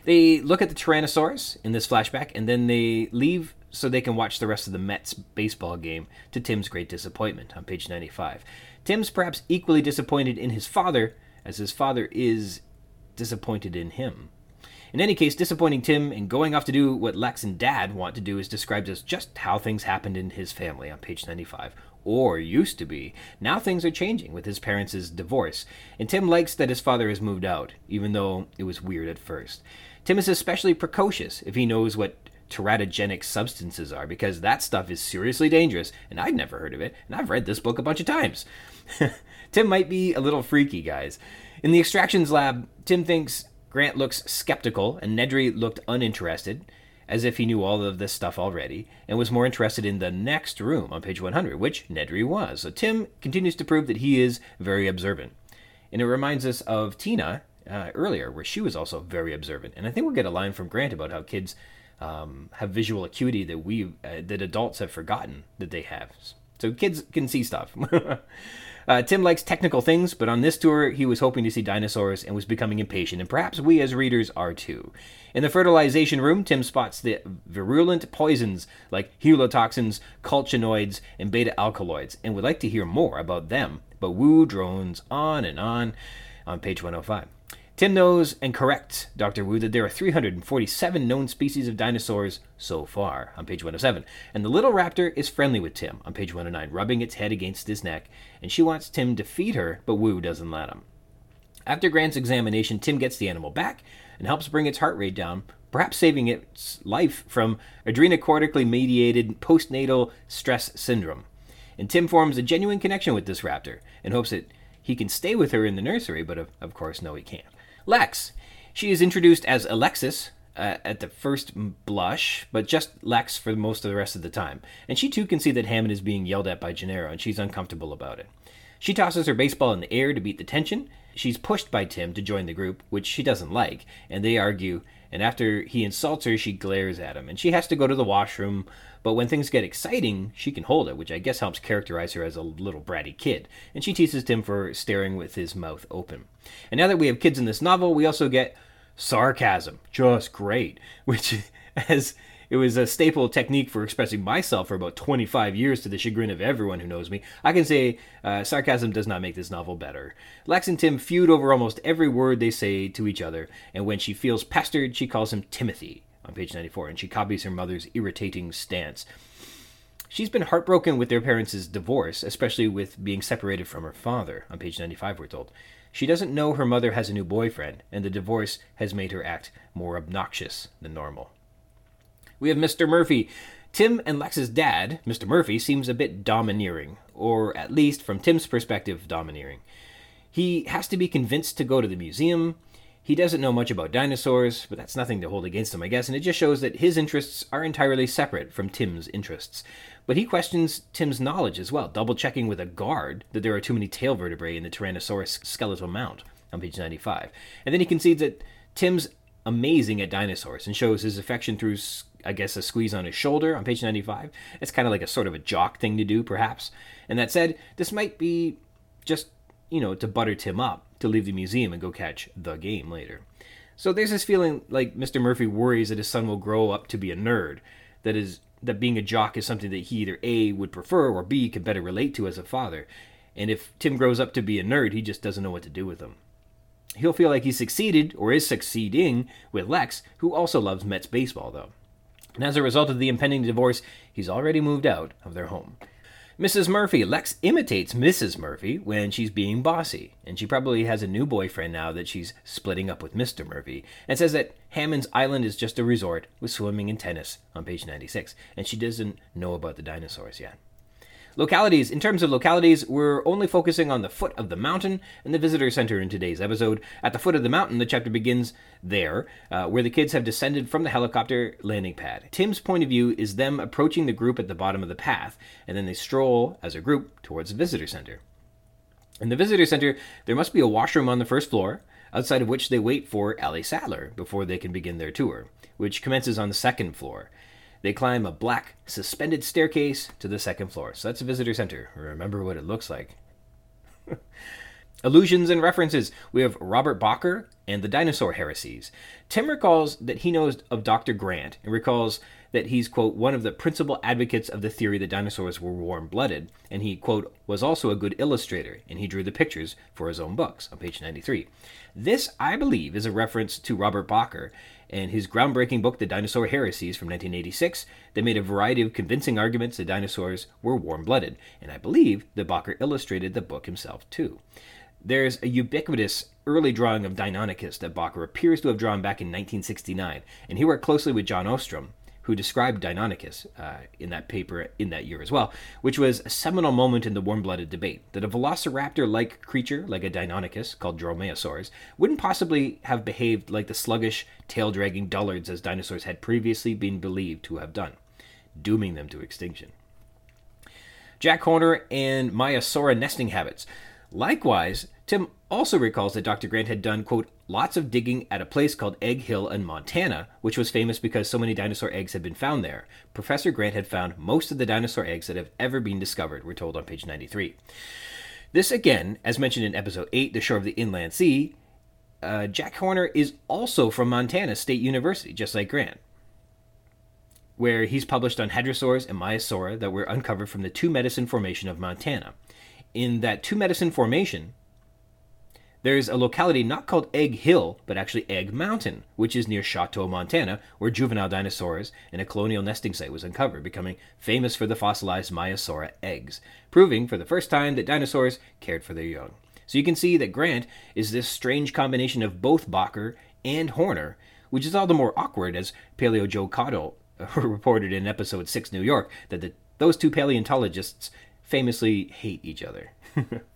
They look at the Tyrannosaurus in this flashback, and then they leave so they can watch the rest of the Mets baseball game to Tim's great disappointment on page 95. Tim's perhaps equally disappointed in his father as his father is disappointed in him. In any case, disappointing Tim and going off to do what Lex and Dad want to do is described as just how things happened in his family on page 95. Or used to be. Now things are changing with his parents' divorce, and Tim likes that his father has moved out, even though it was weird at first. Tim is especially precocious if he knows what teratogenic substances are, because that stuff is seriously dangerous, and I'd never heard of it, and I've read this book a bunch of times. *laughs* Tim might be a little freaky, guys. In the extractions lab, Tim thinks Grant looks skeptical, and Nedry looked uninterested, as if he knew all of this stuff already, and was more interested in the next room on page 100, which Nedry was. So Tim continues to prove that he is very observant. And it reminds us of Tina uh, earlier, where she was also very observant. And I think we'll get a line from Grant about how kids um, have visual acuity that we uh, that adults have forgotten that they have. So kids can see stuff. *laughs* Uh, Tim likes technical things, but on this tour, he was hoping to see dinosaurs and was becoming impatient, and perhaps we as readers are too. In the fertilization room, Tim spots the virulent poisons like helotoxins, colchinoids, and beta alkaloids, and would like to hear more about them. But Wu drones on and on on page 105. Tim knows and corrects Dr. Wu that there are 347 known species of dinosaurs so far on page 107. And the little raptor is friendly with Tim on page 109, rubbing its head against his neck, and she wants Tim to feed her, but Wu doesn't let him. After Grant's examination, Tim gets the animal back and helps bring its heart rate down, perhaps saving its life from adrenocortically mediated postnatal stress syndrome. And Tim forms a genuine connection with this raptor and hopes that he can stay with her in the nursery, but of, of course, no, he can't. Lex. She is introduced as Alexis uh, at the first blush, but just Lex for most of the rest of the time. And she too can see that Hammond is being yelled at by Gennaro, and she's uncomfortable about it. She tosses her baseball in the air to beat the tension. She's pushed by Tim to join the group, which she doesn't like, and they argue. And after he insults her, she glares at him, and she has to go to the washroom. But when things get exciting, she can hold it, which I guess helps characterize her as a little bratty kid. And she teases Tim for staring with his mouth open. And now that we have kids in this novel, we also get sarcasm. Just great. *laughs* Which, as it was a staple technique for expressing myself for about 25 years to the chagrin of everyone who knows me. I can say uh, sarcasm does not make this novel better. Lex and Tim feud over almost every word they say to each other, and when she feels pestered, she calls him Timothy on page 94, and she copies her mother's irritating stance. She's been heartbroken with their parents' divorce, especially with being separated from her father, on page 95, we're told. She doesn't know her mother has a new boyfriend, and the divorce has made her act more obnoxious than normal. We have Mr. Murphy. Tim and Lex's dad, Mr. Murphy, seems a bit domineering, or at least from Tim's perspective, domineering. He has to be convinced to go to the museum, He doesn't know much about dinosaurs, but that's nothing to hold against him, I guess, and it just shows that his interests are entirely separate from Tim's interests. But he questions Tim's knowledge as well, double checking with a guard that there are too many tail vertebrae in the Tyrannosaurus skeletal mount on page 95. And then he concedes that Tim's amazing at dinosaurs and shows his affection through, I guess, a squeeze on his shoulder on page 95. It's kind of like a sort of a jock thing to do, perhaps. And that said, this might be just, you know, to butter Tim up to leave the museum and go catch the game later. So there's this feeling like Mr. Murphy worries that his son will grow up to be a nerd, that is that being a jock is something that he either A would prefer or B can better relate to as a father. And if Tim grows up to be a nerd, he just doesn't know what to do with him. He'll feel like he succeeded or is succeeding with Lex, who also loves Mets baseball though. And as a result of the impending divorce, he's already moved out of their home. Mrs. Murphy. Lex imitates Mrs. Murphy when she's being bossy, and she probably has a new boyfriend now that she's splitting up with Mr. Murphy, and says that Hammond's Island is just a resort with swimming and tennis on page 96, and she doesn't know about the dinosaurs yet. Localities. In terms of localities, we're only focusing on the foot of the mountain and the visitor center in today's episode. At the foot of the mountain, the chapter begins there, uh, where the kids have descended from the helicopter landing pad. Tim's point of view is them approaching the group at the bottom of the path, and then they stroll as a group towards the visitor center. In the visitor center, there must be a washroom on the first floor, outside of which they wait for Ellie Sattler before they can begin their tour, which commences on the second floor. They climb a black, suspended staircase to the second floor. So that's a visitor center. Remember what it looks like. *laughs* Allusions and references. We have Robert Bakker and the dinosaur heresies. Tim recalls that he knows of Dr. Grant and recalls that he's, quote, one of the principal advocates of the theory that dinosaurs were warm blooded, and he, quote, was also a good illustrator, and he drew the pictures for his own books on page 93. This, I believe, is a reference to Robert Bakker and his groundbreaking book, The Dinosaur Heresies from 1986, that made a variety of convincing arguments that dinosaurs were warm blooded, and I believe that Bakker illustrated the book himself too. There's a ubiquitous early drawing of Deinonychus that Bakker appears to have drawn back in 1969, and he worked closely with John Ostrom, who described Deinonychus uh, in that paper in that year as well, which was a seminal moment in the warm blooded debate that a velociraptor like creature, like a Deinonychus called Dromaeosaurus, wouldn't possibly have behaved like the sluggish, tail dragging dullards as dinosaurs had previously been believed to have done, dooming them to extinction. Jack Horner and Maiasaura nesting habits. Likewise, Tim also recalls that Dr. Grant had done, quote, lots of digging at a place called Egg Hill in Montana, which was famous because so many dinosaur eggs had been found there. Professor Grant had found most of the dinosaur eggs that have ever been discovered, we're told on page 93. This, again, as mentioned in episode 8, The Shore of the Inland Sea, uh, Jack Horner is also from Montana State University, just like Grant, where he's published on hadrosaurs and Maiasaura that were uncovered from the Two Medicine Formation of Montana. In that Two Medicine Formation, there's a locality not called Egg Hill, but actually Egg Mountain, which is near Choteau, Montana, where juvenile dinosaurs and a colonial nesting site was uncovered, becoming famous for the fossilized Maiasaura eggs, proving for the first time that dinosaurs cared for their young. So you can see that Grant is this strange combination of both Bakker and Horner, which is all the more awkward as Paleo Joe Cottle *laughs* reported in episode 6 New York that the, those two paleontologists famously hate each other. *laughs*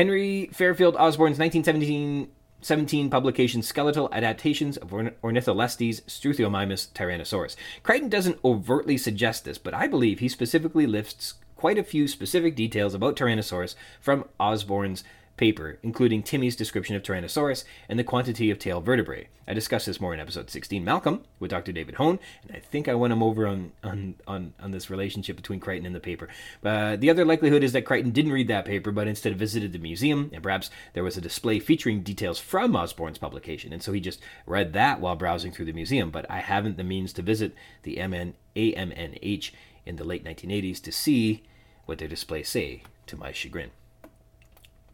Henry Fairfield Osborn's 1917 17 publication Skeletal Adaptations of Ornitholestes Struthiomimus Tyrannosaurus. Crichton doesn't overtly suggest this, but I believe he specifically lists quite a few specific details about Tyrannosaurus from Osborn's paper, including Timmy's description of Tyrannosaurus and the quantity of tail vertebrae. I discussed this more in episode 16, Malcolm, with Dr. David Hone, and I think I went him over on, on, on, on this relationship between Crichton and the paper. Uh, the other likelihood is that Crichton didn't read that paper, but instead visited the museum, and perhaps there was a display featuring details from Osborn's publication, and so he just read that while browsing through the museum. But I haven't the means to visit the MN, AMNH in the late 1980s to see what their displays say, to my chagrin.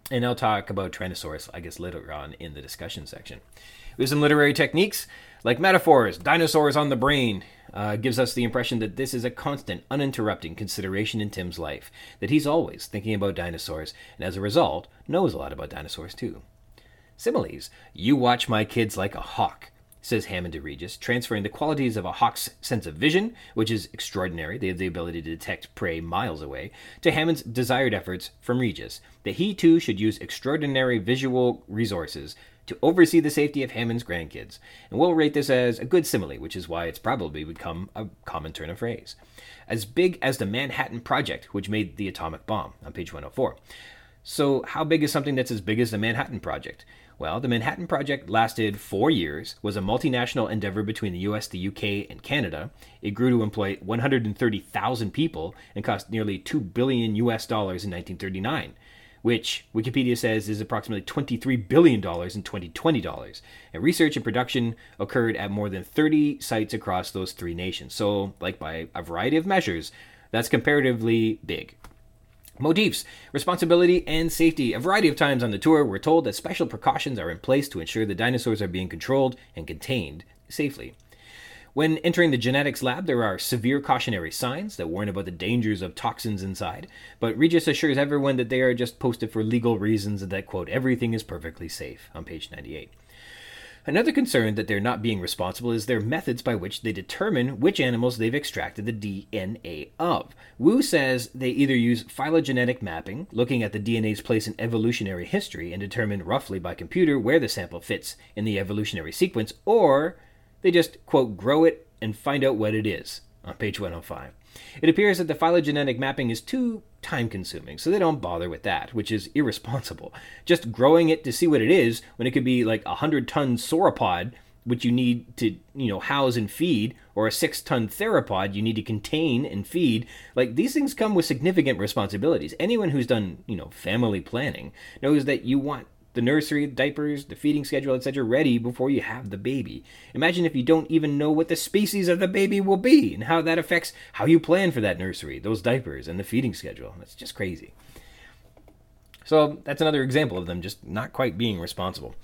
And I'll talk about Tyrannosaurus, I guess, later on in the discussion section. We With some literary techniques, like metaphors, dinosaurs on the brain, uh, gives us the impression that this is a constant, uninterrupting consideration in Tim's life, that he's always thinking about dinosaurs, and as a result, knows a lot about dinosaurs too. Similes, you watch my kids like a hawk says Hammond to Regis, transferring the qualities of a hawk's sense of vision, which is extraordinary, they have the ability to detect prey miles away, to Hammond's desired efforts from Regis, that he too should use extraordinary visual resources to oversee the safety of Hammond's grandkids, and we'll rate this as a good simile, which is why it's probably become a common turn of phrase. As big as the Manhattan Project, which made the atomic bomb, on page 104. So, how big is something that's as big as the Manhattan Project? Well, the Manhattan Project lasted four years, was a multinational endeavor between the US, the UK, and Canada. It grew to employ 130,000 people and cost nearly 2 billion US dollars in 1939, which Wikipedia says is approximately 23 billion dollars in 2020 dollars. And research and production occurred at more than 30 sites across those three nations. So, like by a variety of measures, that's comparatively big. Motifs, responsibility, and safety. A variety of times on the tour, we're told that special precautions are in place to ensure the dinosaurs are being controlled and contained safely. When entering the genetics lab, there are severe cautionary signs that warn about the dangers of toxins inside, but Regis assures everyone that they are just posted for legal reasons and that, quote, everything is perfectly safe on page 98. Another concern that they're not being responsible is their methods by which they determine which animals they've extracted the DNA of. Wu says they either use phylogenetic mapping, looking at the DNA's place in evolutionary history and determine roughly by computer where the sample fits in the evolutionary sequence, or they just, quote, grow it and find out what it is on page 105. It appears that the phylogenetic mapping is too time consuming, so they don't bother with that, which is irresponsible. Just growing it to see what it is when it could be like a 100 ton sauropod, which you need to, you know, house and feed, or a 6 ton theropod you need to contain and feed. Like these things come with significant responsibilities. Anyone who's done, you know, family planning knows that you want the nursery, the diapers, the feeding schedule, etc., ready before you have the baby. Imagine if you don't even know what the species of the baby will be and how that affects how you plan for that nursery, those diapers, and the feeding schedule. That's just crazy. So that's another example of them just not quite being responsible.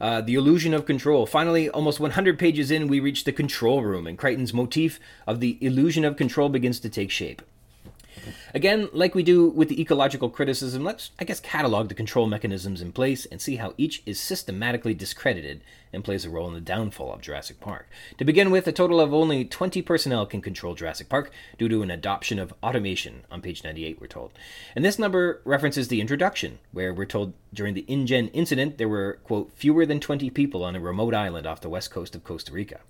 Uh, the illusion of control. Finally, almost 100 pages in, we reach the control room, and Crichton's motif of the illusion of control begins to take shape. Again, like we do with the ecological criticism, let's, I guess, catalog the control mechanisms in place and see how each is systematically discredited and plays a role in the downfall of Jurassic Park. To begin with, a total of only 20 personnel can control Jurassic Park due to an adoption of automation, on page 98, we're told. And this number references the introduction, where we're told during the InGen incident there were, quote, fewer than 20 people on a remote island off the west coast of Costa Rica.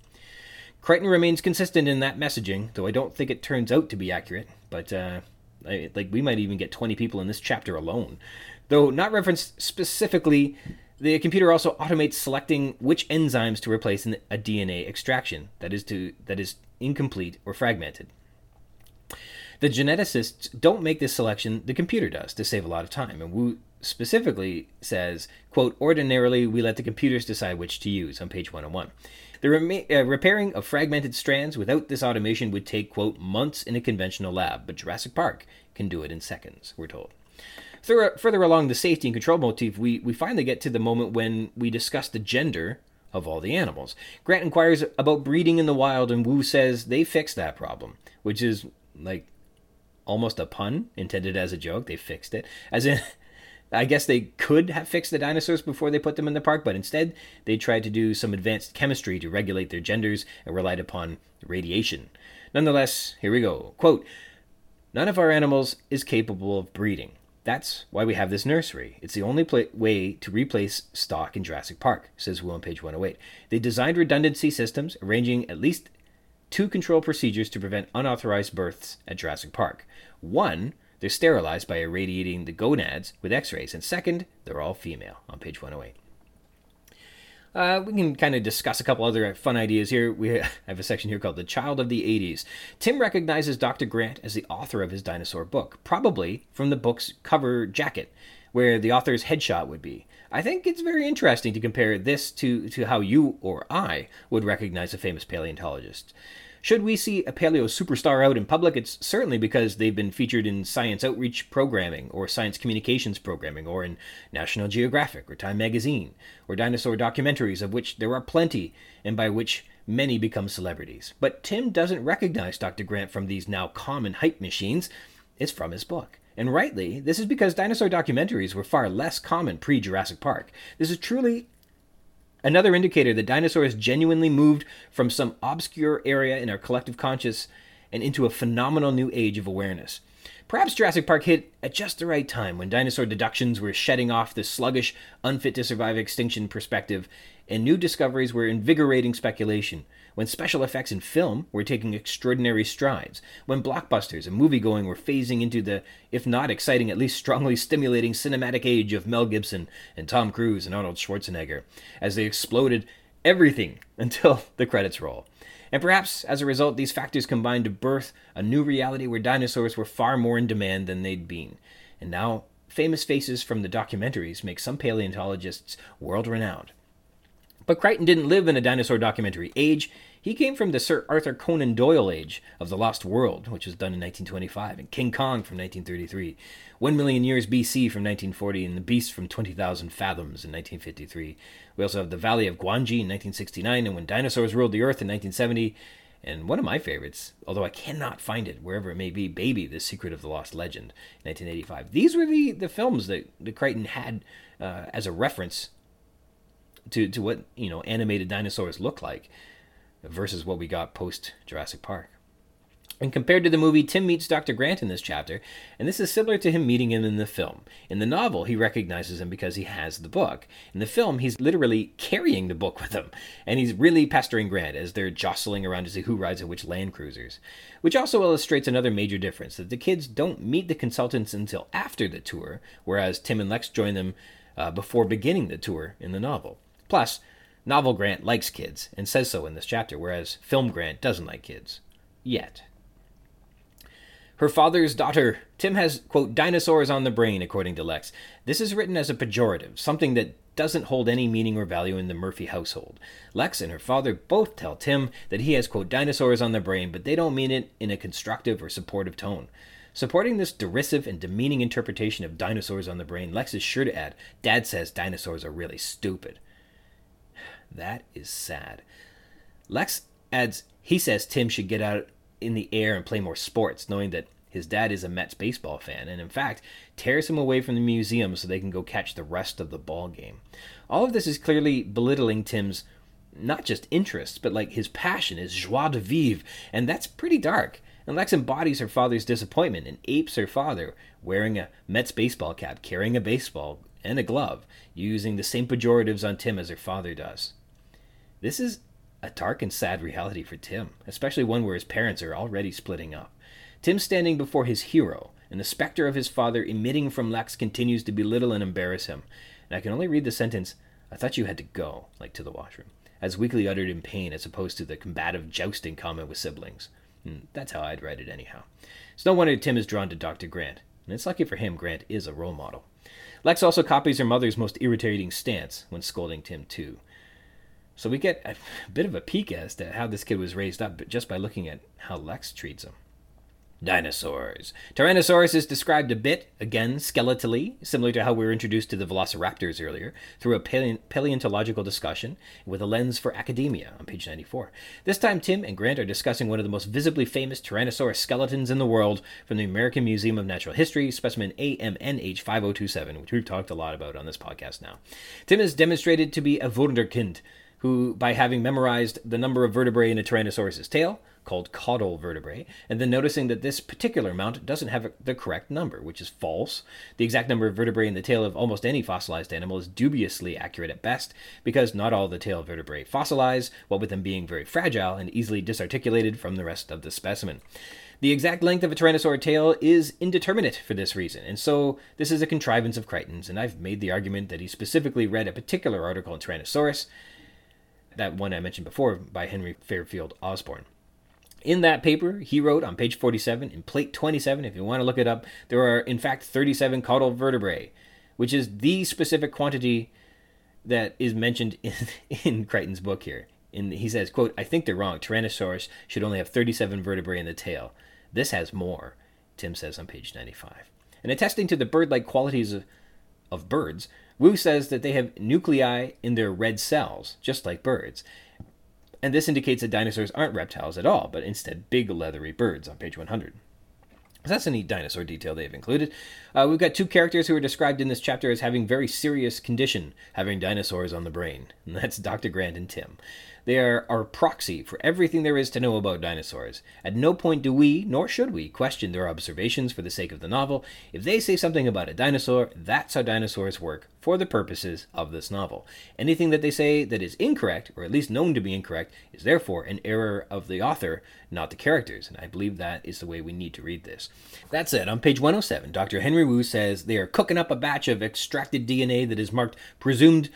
Crichton remains consistent in that messaging, though I don't think it turns out to be accurate. But uh, I, like we might even get 20 people in this chapter alone, though not referenced specifically. The computer also automates selecting which enzymes to replace in a DNA extraction that is to that is incomplete or fragmented. The geneticists don't make this selection; the computer does to save a lot of time. And Wu specifically says, "quote Ordinarily, we let the computers decide which to use." On page 101. The uh, repairing of fragmented strands without this automation would take, quote, months in a conventional lab, but Jurassic Park can do it in seconds, we're told. Further along the safety and control motif, we, we finally get to the moment when we discuss the gender of all the animals. Grant inquires about breeding in the wild, and Wu says they fixed that problem, which is like almost a pun intended as a joke. They fixed it. As in, I guess they could have fixed the dinosaurs before they put them in the park, but instead they tried to do some advanced chemistry to regulate their genders and relied upon radiation. Nonetheless, here we go. Quote None of our animals is capable of breeding. That's why we have this nursery. It's the only pla- way to replace stock in Jurassic Park, says Wu on page 108. They designed redundancy systems, arranging at least two control procedures to prevent unauthorized births at Jurassic Park. One they're sterilized by irradiating the gonads with x rays. And second, they're all female on page 108. Uh, we can kind of discuss a couple other fun ideas here. We *laughs* have a section here called The Child of the 80s. Tim recognizes Dr. Grant as the author of his dinosaur book, probably from the book's cover jacket, where the author's headshot would be. I think it's very interesting to compare this to, to how you or I would recognize a famous paleontologist. Should we see a paleo superstar out in public, it's certainly because they've been featured in science outreach programming, or science communications programming, or in National Geographic, or Time Magazine, or dinosaur documentaries, of which there are plenty, and by which many become celebrities. But Tim doesn't recognize Dr. Grant from these now common hype machines. It's from his book. And rightly, this is because dinosaur documentaries were far less common pre Jurassic Park. This is truly Another indicator that dinosaurs genuinely moved from some obscure area in our collective conscious and into a phenomenal new age of awareness. Perhaps Jurassic Park hit at just the right time when dinosaur deductions were shedding off the sluggish, unfit to survive extinction perspective, and new discoveries were invigorating speculation, when special effects in film were taking extraordinary strides, when blockbusters and moviegoing were phasing into the, if not exciting, at least strongly stimulating cinematic age of Mel Gibson and Tom Cruise and Arnold Schwarzenegger, as they exploded everything *laughs* until the credits roll. And perhaps as a result, these factors combined to birth a new reality where dinosaurs were far more in demand than they'd been. And now, famous faces from the documentaries make some paleontologists world renowned. But Crichton didn't live in a dinosaur documentary age. He came from the Sir Arthur Conan Doyle age of The Lost World, which was done in 1925, and King Kong from 1933, One Million Years BC from 1940, and The Beast from 20,000 Fathoms in 1953. We also have The Valley of Gwangi in 1969, and When Dinosaurs Ruled the Earth in 1970, and one of my favorites, although I cannot find it wherever it may be, Baby, The Secret of the Lost Legend, 1985. These were the, the films that, that Crichton had uh, as a reference to, to what, you know, animated dinosaurs look like versus what we got post Jurassic Park. And compared to the movie, Tim meets Dr. Grant in this chapter, and this is similar to him meeting him in the film. In the novel, he recognizes him because he has the book. In the film, he's literally carrying the book with him, and he's really pestering Grant as they're jostling around to see who rides in which Land Cruisers. Which also illustrates another major difference that the kids don't meet the consultants until after the tour, whereas Tim and Lex join them uh, before beginning the tour in the novel. Plus, novel Grant likes kids and says so in this chapter, whereas film Grant doesn't like kids. Yet. Her father's daughter. Tim has, quote, dinosaurs on the brain, according to Lex. This is written as a pejorative, something that doesn't hold any meaning or value in the Murphy household. Lex and her father both tell Tim that he has, quote, dinosaurs on the brain, but they don't mean it in a constructive or supportive tone. Supporting this derisive and demeaning interpretation of dinosaurs on the brain, Lex is sure to add, Dad says dinosaurs are really stupid. That is sad. Lex adds, he says Tim should get out in the air and play more sports, knowing that his dad is a Mets baseball fan, and in fact, tears him away from the museum so they can go catch the rest of the ball game. All of this is clearly belittling Tim's not just interests, but like his passion, his joie de vivre, and that's pretty dark. And Lex embodies her father's disappointment and apes her father, wearing a Mets baseball cap, carrying a baseball and a glove, using the same pejoratives on Tim as her father does. This is a dark and sad reality for Tim, especially one where his parents are already splitting up. Tim standing before his hero, and the specter of his father emitting from Lex continues to belittle and embarrass him. And I can only read the sentence, I thought you had to go, like to the washroom, as weakly uttered in pain as opposed to the combative jousting comment with siblings. And hmm, that's how I'd write it anyhow. It's no wonder Tim is drawn to Dr. Grant, and it's lucky for him Grant is a role model. Lex also copies her mother's most irritating stance when scolding Tim, too. So we get a bit of a peek as to how this kid was raised up just by looking at how Lex treats him. Dinosaurs. Tyrannosaurus is described a bit, again, skeletally, similar to how we were introduced to the velociraptors earlier, through a paleontological discussion with a lens for academia on page 94. This time, Tim and Grant are discussing one of the most visibly famous Tyrannosaurus skeletons in the world from the American Museum of Natural History, specimen AMNH 5027, which we've talked a lot about on this podcast now. Tim is demonstrated to be a Wunderkind, who, by having memorized the number of vertebrae in a Tyrannosaurus's tail, called caudal vertebrae, and then noticing that this particular mount doesn't have the correct number, which is false. The exact number of vertebrae in the tail of almost any fossilized animal is dubiously accurate at best, because not all the tail vertebrae fossilize, what with them being very fragile and easily disarticulated from the rest of the specimen. The exact length of a tyrannosaur tail is indeterminate for this reason, and so this is a contrivance of Crichton's, and I've made the argument that he specifically read a particular article in Tyrannosaurus that one I mentioned before by Henry Fairfield Osborn. In that paper, he wrote on page 47 in plate 27, if you want to look it up, there are in fact 37 caudal vertebrae, which is the specific quantity that is mentioned in, *laughs* in Crichton's book here. In, he says, quote, I think they're wrong. Tyrannosaurus should only have 37 vertebrae in the tail. This has more, Tim says on page 95. And attesting to the bird like qualities of, of birds, Wu says that they have nuclei in their red cells, just like birds. And this indicates that dinosaurs aren't reptiles at all, but instead big leathery birds on page 100. So that's a neat dinosaur detail they've included. Uh, we've got two characters who are described in this chapter as having very serious condition, having dinosaurs on the brain. And *laughs* that's Dr. Grant and Tim. They are our proxy for everything there is to know about dinosaurs. At no point do we, nor should we, question their observations for the sake of the novel. If they say something about a dinosaur, that's how dinosaurs work for the purposes of this novel. Anything that they say that is incorrect, or at least known to be incorrect, is therefore an error of the author, not the characters. And I believe that is the way we need to read this. That said, on page 107, Dr. Henry Wu says they are cooking up a batch of extracted DNA that is marked presumed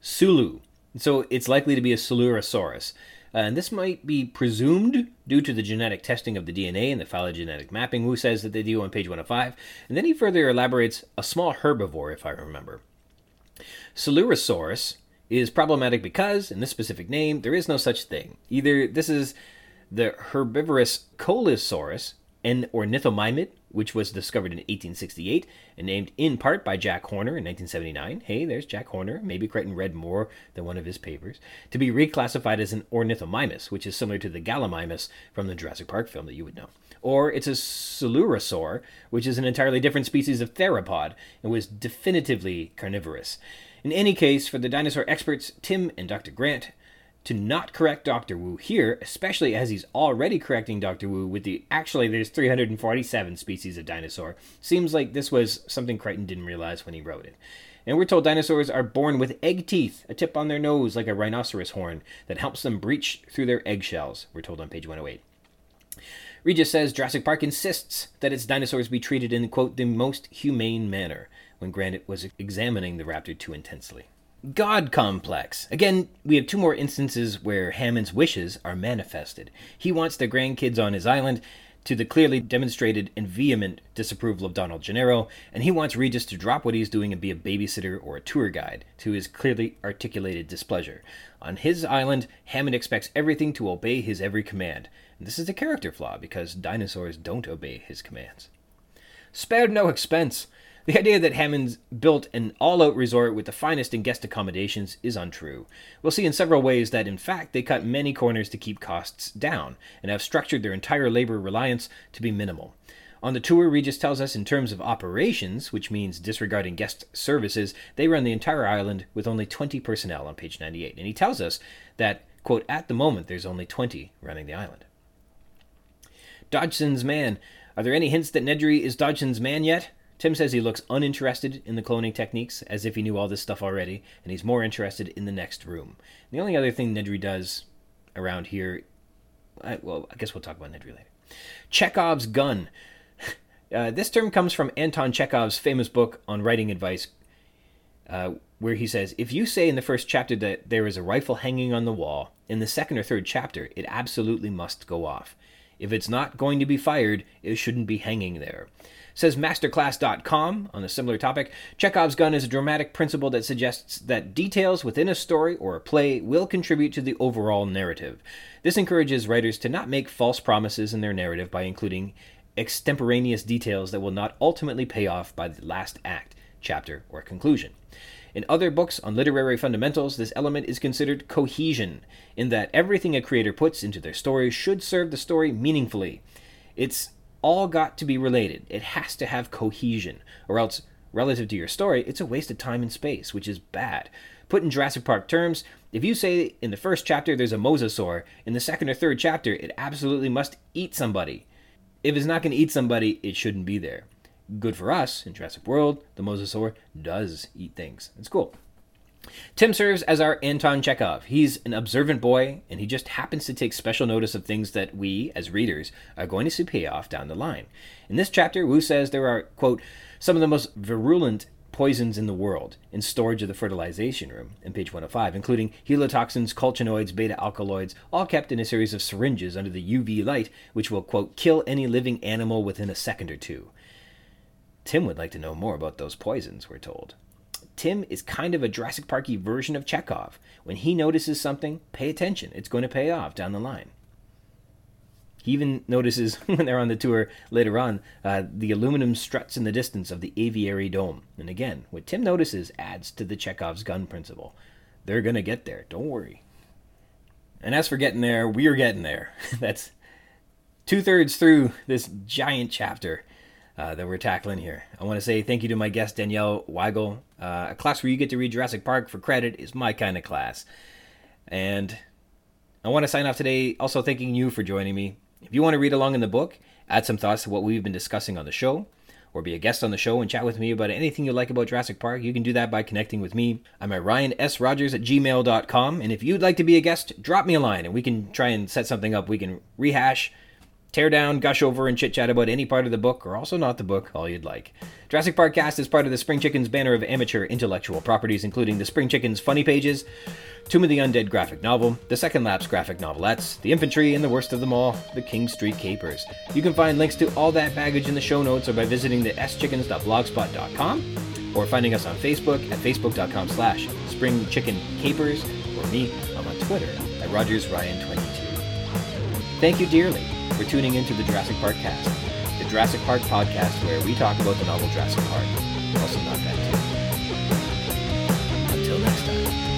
Sulu. So it's likely to be a Coelurosaurus. Uh, and this might be presumed due to the genetic testing of the DNA and the phylogenetic mapping Wu says that they do on page 105. And then he further elaborates a small herbivore, if I remember. Coelurosaurus is problematic because, in this specific name, there is no such thing. Either this is the herbivorous Coelosaurus, an ornithomimid, which was discovered in 1868 and named in part by Jack Horner in 1979. Hey, there's Jack Horner. Maybe Crichton read more than one of his papers. To be reclassified as an ornithomimus, which is similar to the Gallimimus from the Jurassic Park film that you would know. Or it's a Coelurosaur, which is an entirely different species of theropod and was definitively carnivorous. In any case, for the dinosaur experts Tim and Dr. Grant, to not correct Dr. Wu here, especially as he's already correcting Dr. Wu with the actually there's 347 species of dinosaur, seems like this was something Crichton didn't realize when he wrote it. And we're told dinosaurs are born with egg teeth, a tip on their nose like a rhinoceros horn that helps them breach through their eggshells, we're told on page 108. Regis says Jurassic Park insists that its dinosaurs be treated in, quote, the most humane manner when Grant was examining the raptor too intensely. God complex. Again, we have two more instances where Hammond's wishes are manifested. He wants the grandkids on his island to the clearly demonstrated and vehement disapproval of Donald Gennaro, and he wants Regis to drop what he's doing and be a babysitter or a tour guide to his clearly articulated displeasure. On his island, Hammond expects everything to obey his every command. And this is a character flaw because dinosaurs don't obey his commands. Spared no expense. The idea that Hammond's built an all out resort with the finest in guest accommodations is untrue. We'll see in several ways that, in fact, they cut many corners to keep costs down and have structured their entire labor reliance to be minimal. On the tour, Regis tells us in terms of operations, which means disregarding guest services, they run the entire island with only 20 personnel on page 98. And he tells us that, quote, at the moment there's only 20 running the island. Dodgson's man. Are there any hints that Nedry is Dodgson's man yet? Tim says he looks uninterested in the cloning techniques, as if he knew all this stuff already, and he's more interested in the next room. The only other thing Nedry does around here, I, well, I guess we'll talk about Nedry later. Chekhov's gun. *laughs* Uh, this term comes from Anton Chekhov's famous book on writing advice, uh, where he says, If you say in the first chapter that there is a rifle hanging on the wall, in the second or third chapter, it absolutely must go off. If it's not going to be fired, it shouldn't be hanging there. Says masterclass.com on a similar topic Chekhov's gun is a dramatic principle that suggests that details within a story or a play will contribute to the overall narrative. This encourages writers to not make false promises in their narrative by including extemporaneous details that will not ultimately pay off by the last act, chapter, or conclusion. In other books on literary fundamentals, this element is considered cohesion, in that everything a creator puts into their story should serve the story meaningfully. It's all got to be related. It has to have cohesion, or else, relative to your story, it's a waste of time and space, which is bad. Put in Jurassic Park terms, if you say in the first chapter there's a mosasaur, in the second or third chapter it absolutely must eat somebody. If it's not going to eat somebody, it shouldn't be there. Good for us in Jurassic World, the mosasaur does eat things. It's cool. Tim serves as our Anton Chekhov. He's an observant boy, and he just happens to take special notice of things that we, as readers, are going to see pay off down the line. In this chapter, Wu says there are, quote, some of the most virulent poisons in the world in storage of the fertilization room in page 105, including helotoxins, colchinoids, beta alkaloids, all kept in a series of syringes under the UV light, which will, quote, kill any living animal within a second or two. Tim would like to know more about those poisons, we're told. Tim is kind of a Jurassic Parky version of Chekhov. When he notices something, pay attention. It's going to pay off down the line. He even notices *laughs* when they're on the tour later on uh, the aluminum struts in the distance of the aviary dome. And again, what Tim notices adds to the Chekhov's gun principle. They're going to get there. Don't worry. And as for getting there, we're getting there. *laughs* That's two thirds through this giant chapter uh, that we're tackling here. I want to say thank you to my guest, Danielle Wigle. Uh, a class where you get to read Jurassic Park for credit is my kind of class. And I want to sign off today also thanking you for joining me. If you want to read along in the book, add some thoughts to what we've been discussing on the show, or be a guest on the show and chat with me about anything you like about Jurassic Park, you can do that by connecting with me. I'm at ryanSrogers at gmail.com. And if you'd like to be a guest, drop me a line and we can try and set something up. We can rehash tear down, gush over, and chit chat about any part of the book, or also not the book, all you'd like. Juras-Sick Park-Cast is part of the Spring Chickens banner of amateur intellectual properties, including the Spring Chickens Funny Pages, Tomb of the Undead graphic novel, the Second Lapse graphic novelettes, the Infantry, and the worst of them all, the King Street Capers. You can find links to all that baggage in the show notes or by visiting the schickens.blogspot.com or finding us on Facebook at facebook.com slash springchickencapers or me, I'm on Twitter at RogersRyan22. Thank you dearly for tuning into the Juras-Sick Park-Cast, the Jurassic Park podcast where we talk about the novel Jurassic Park, also not that too. Until next time.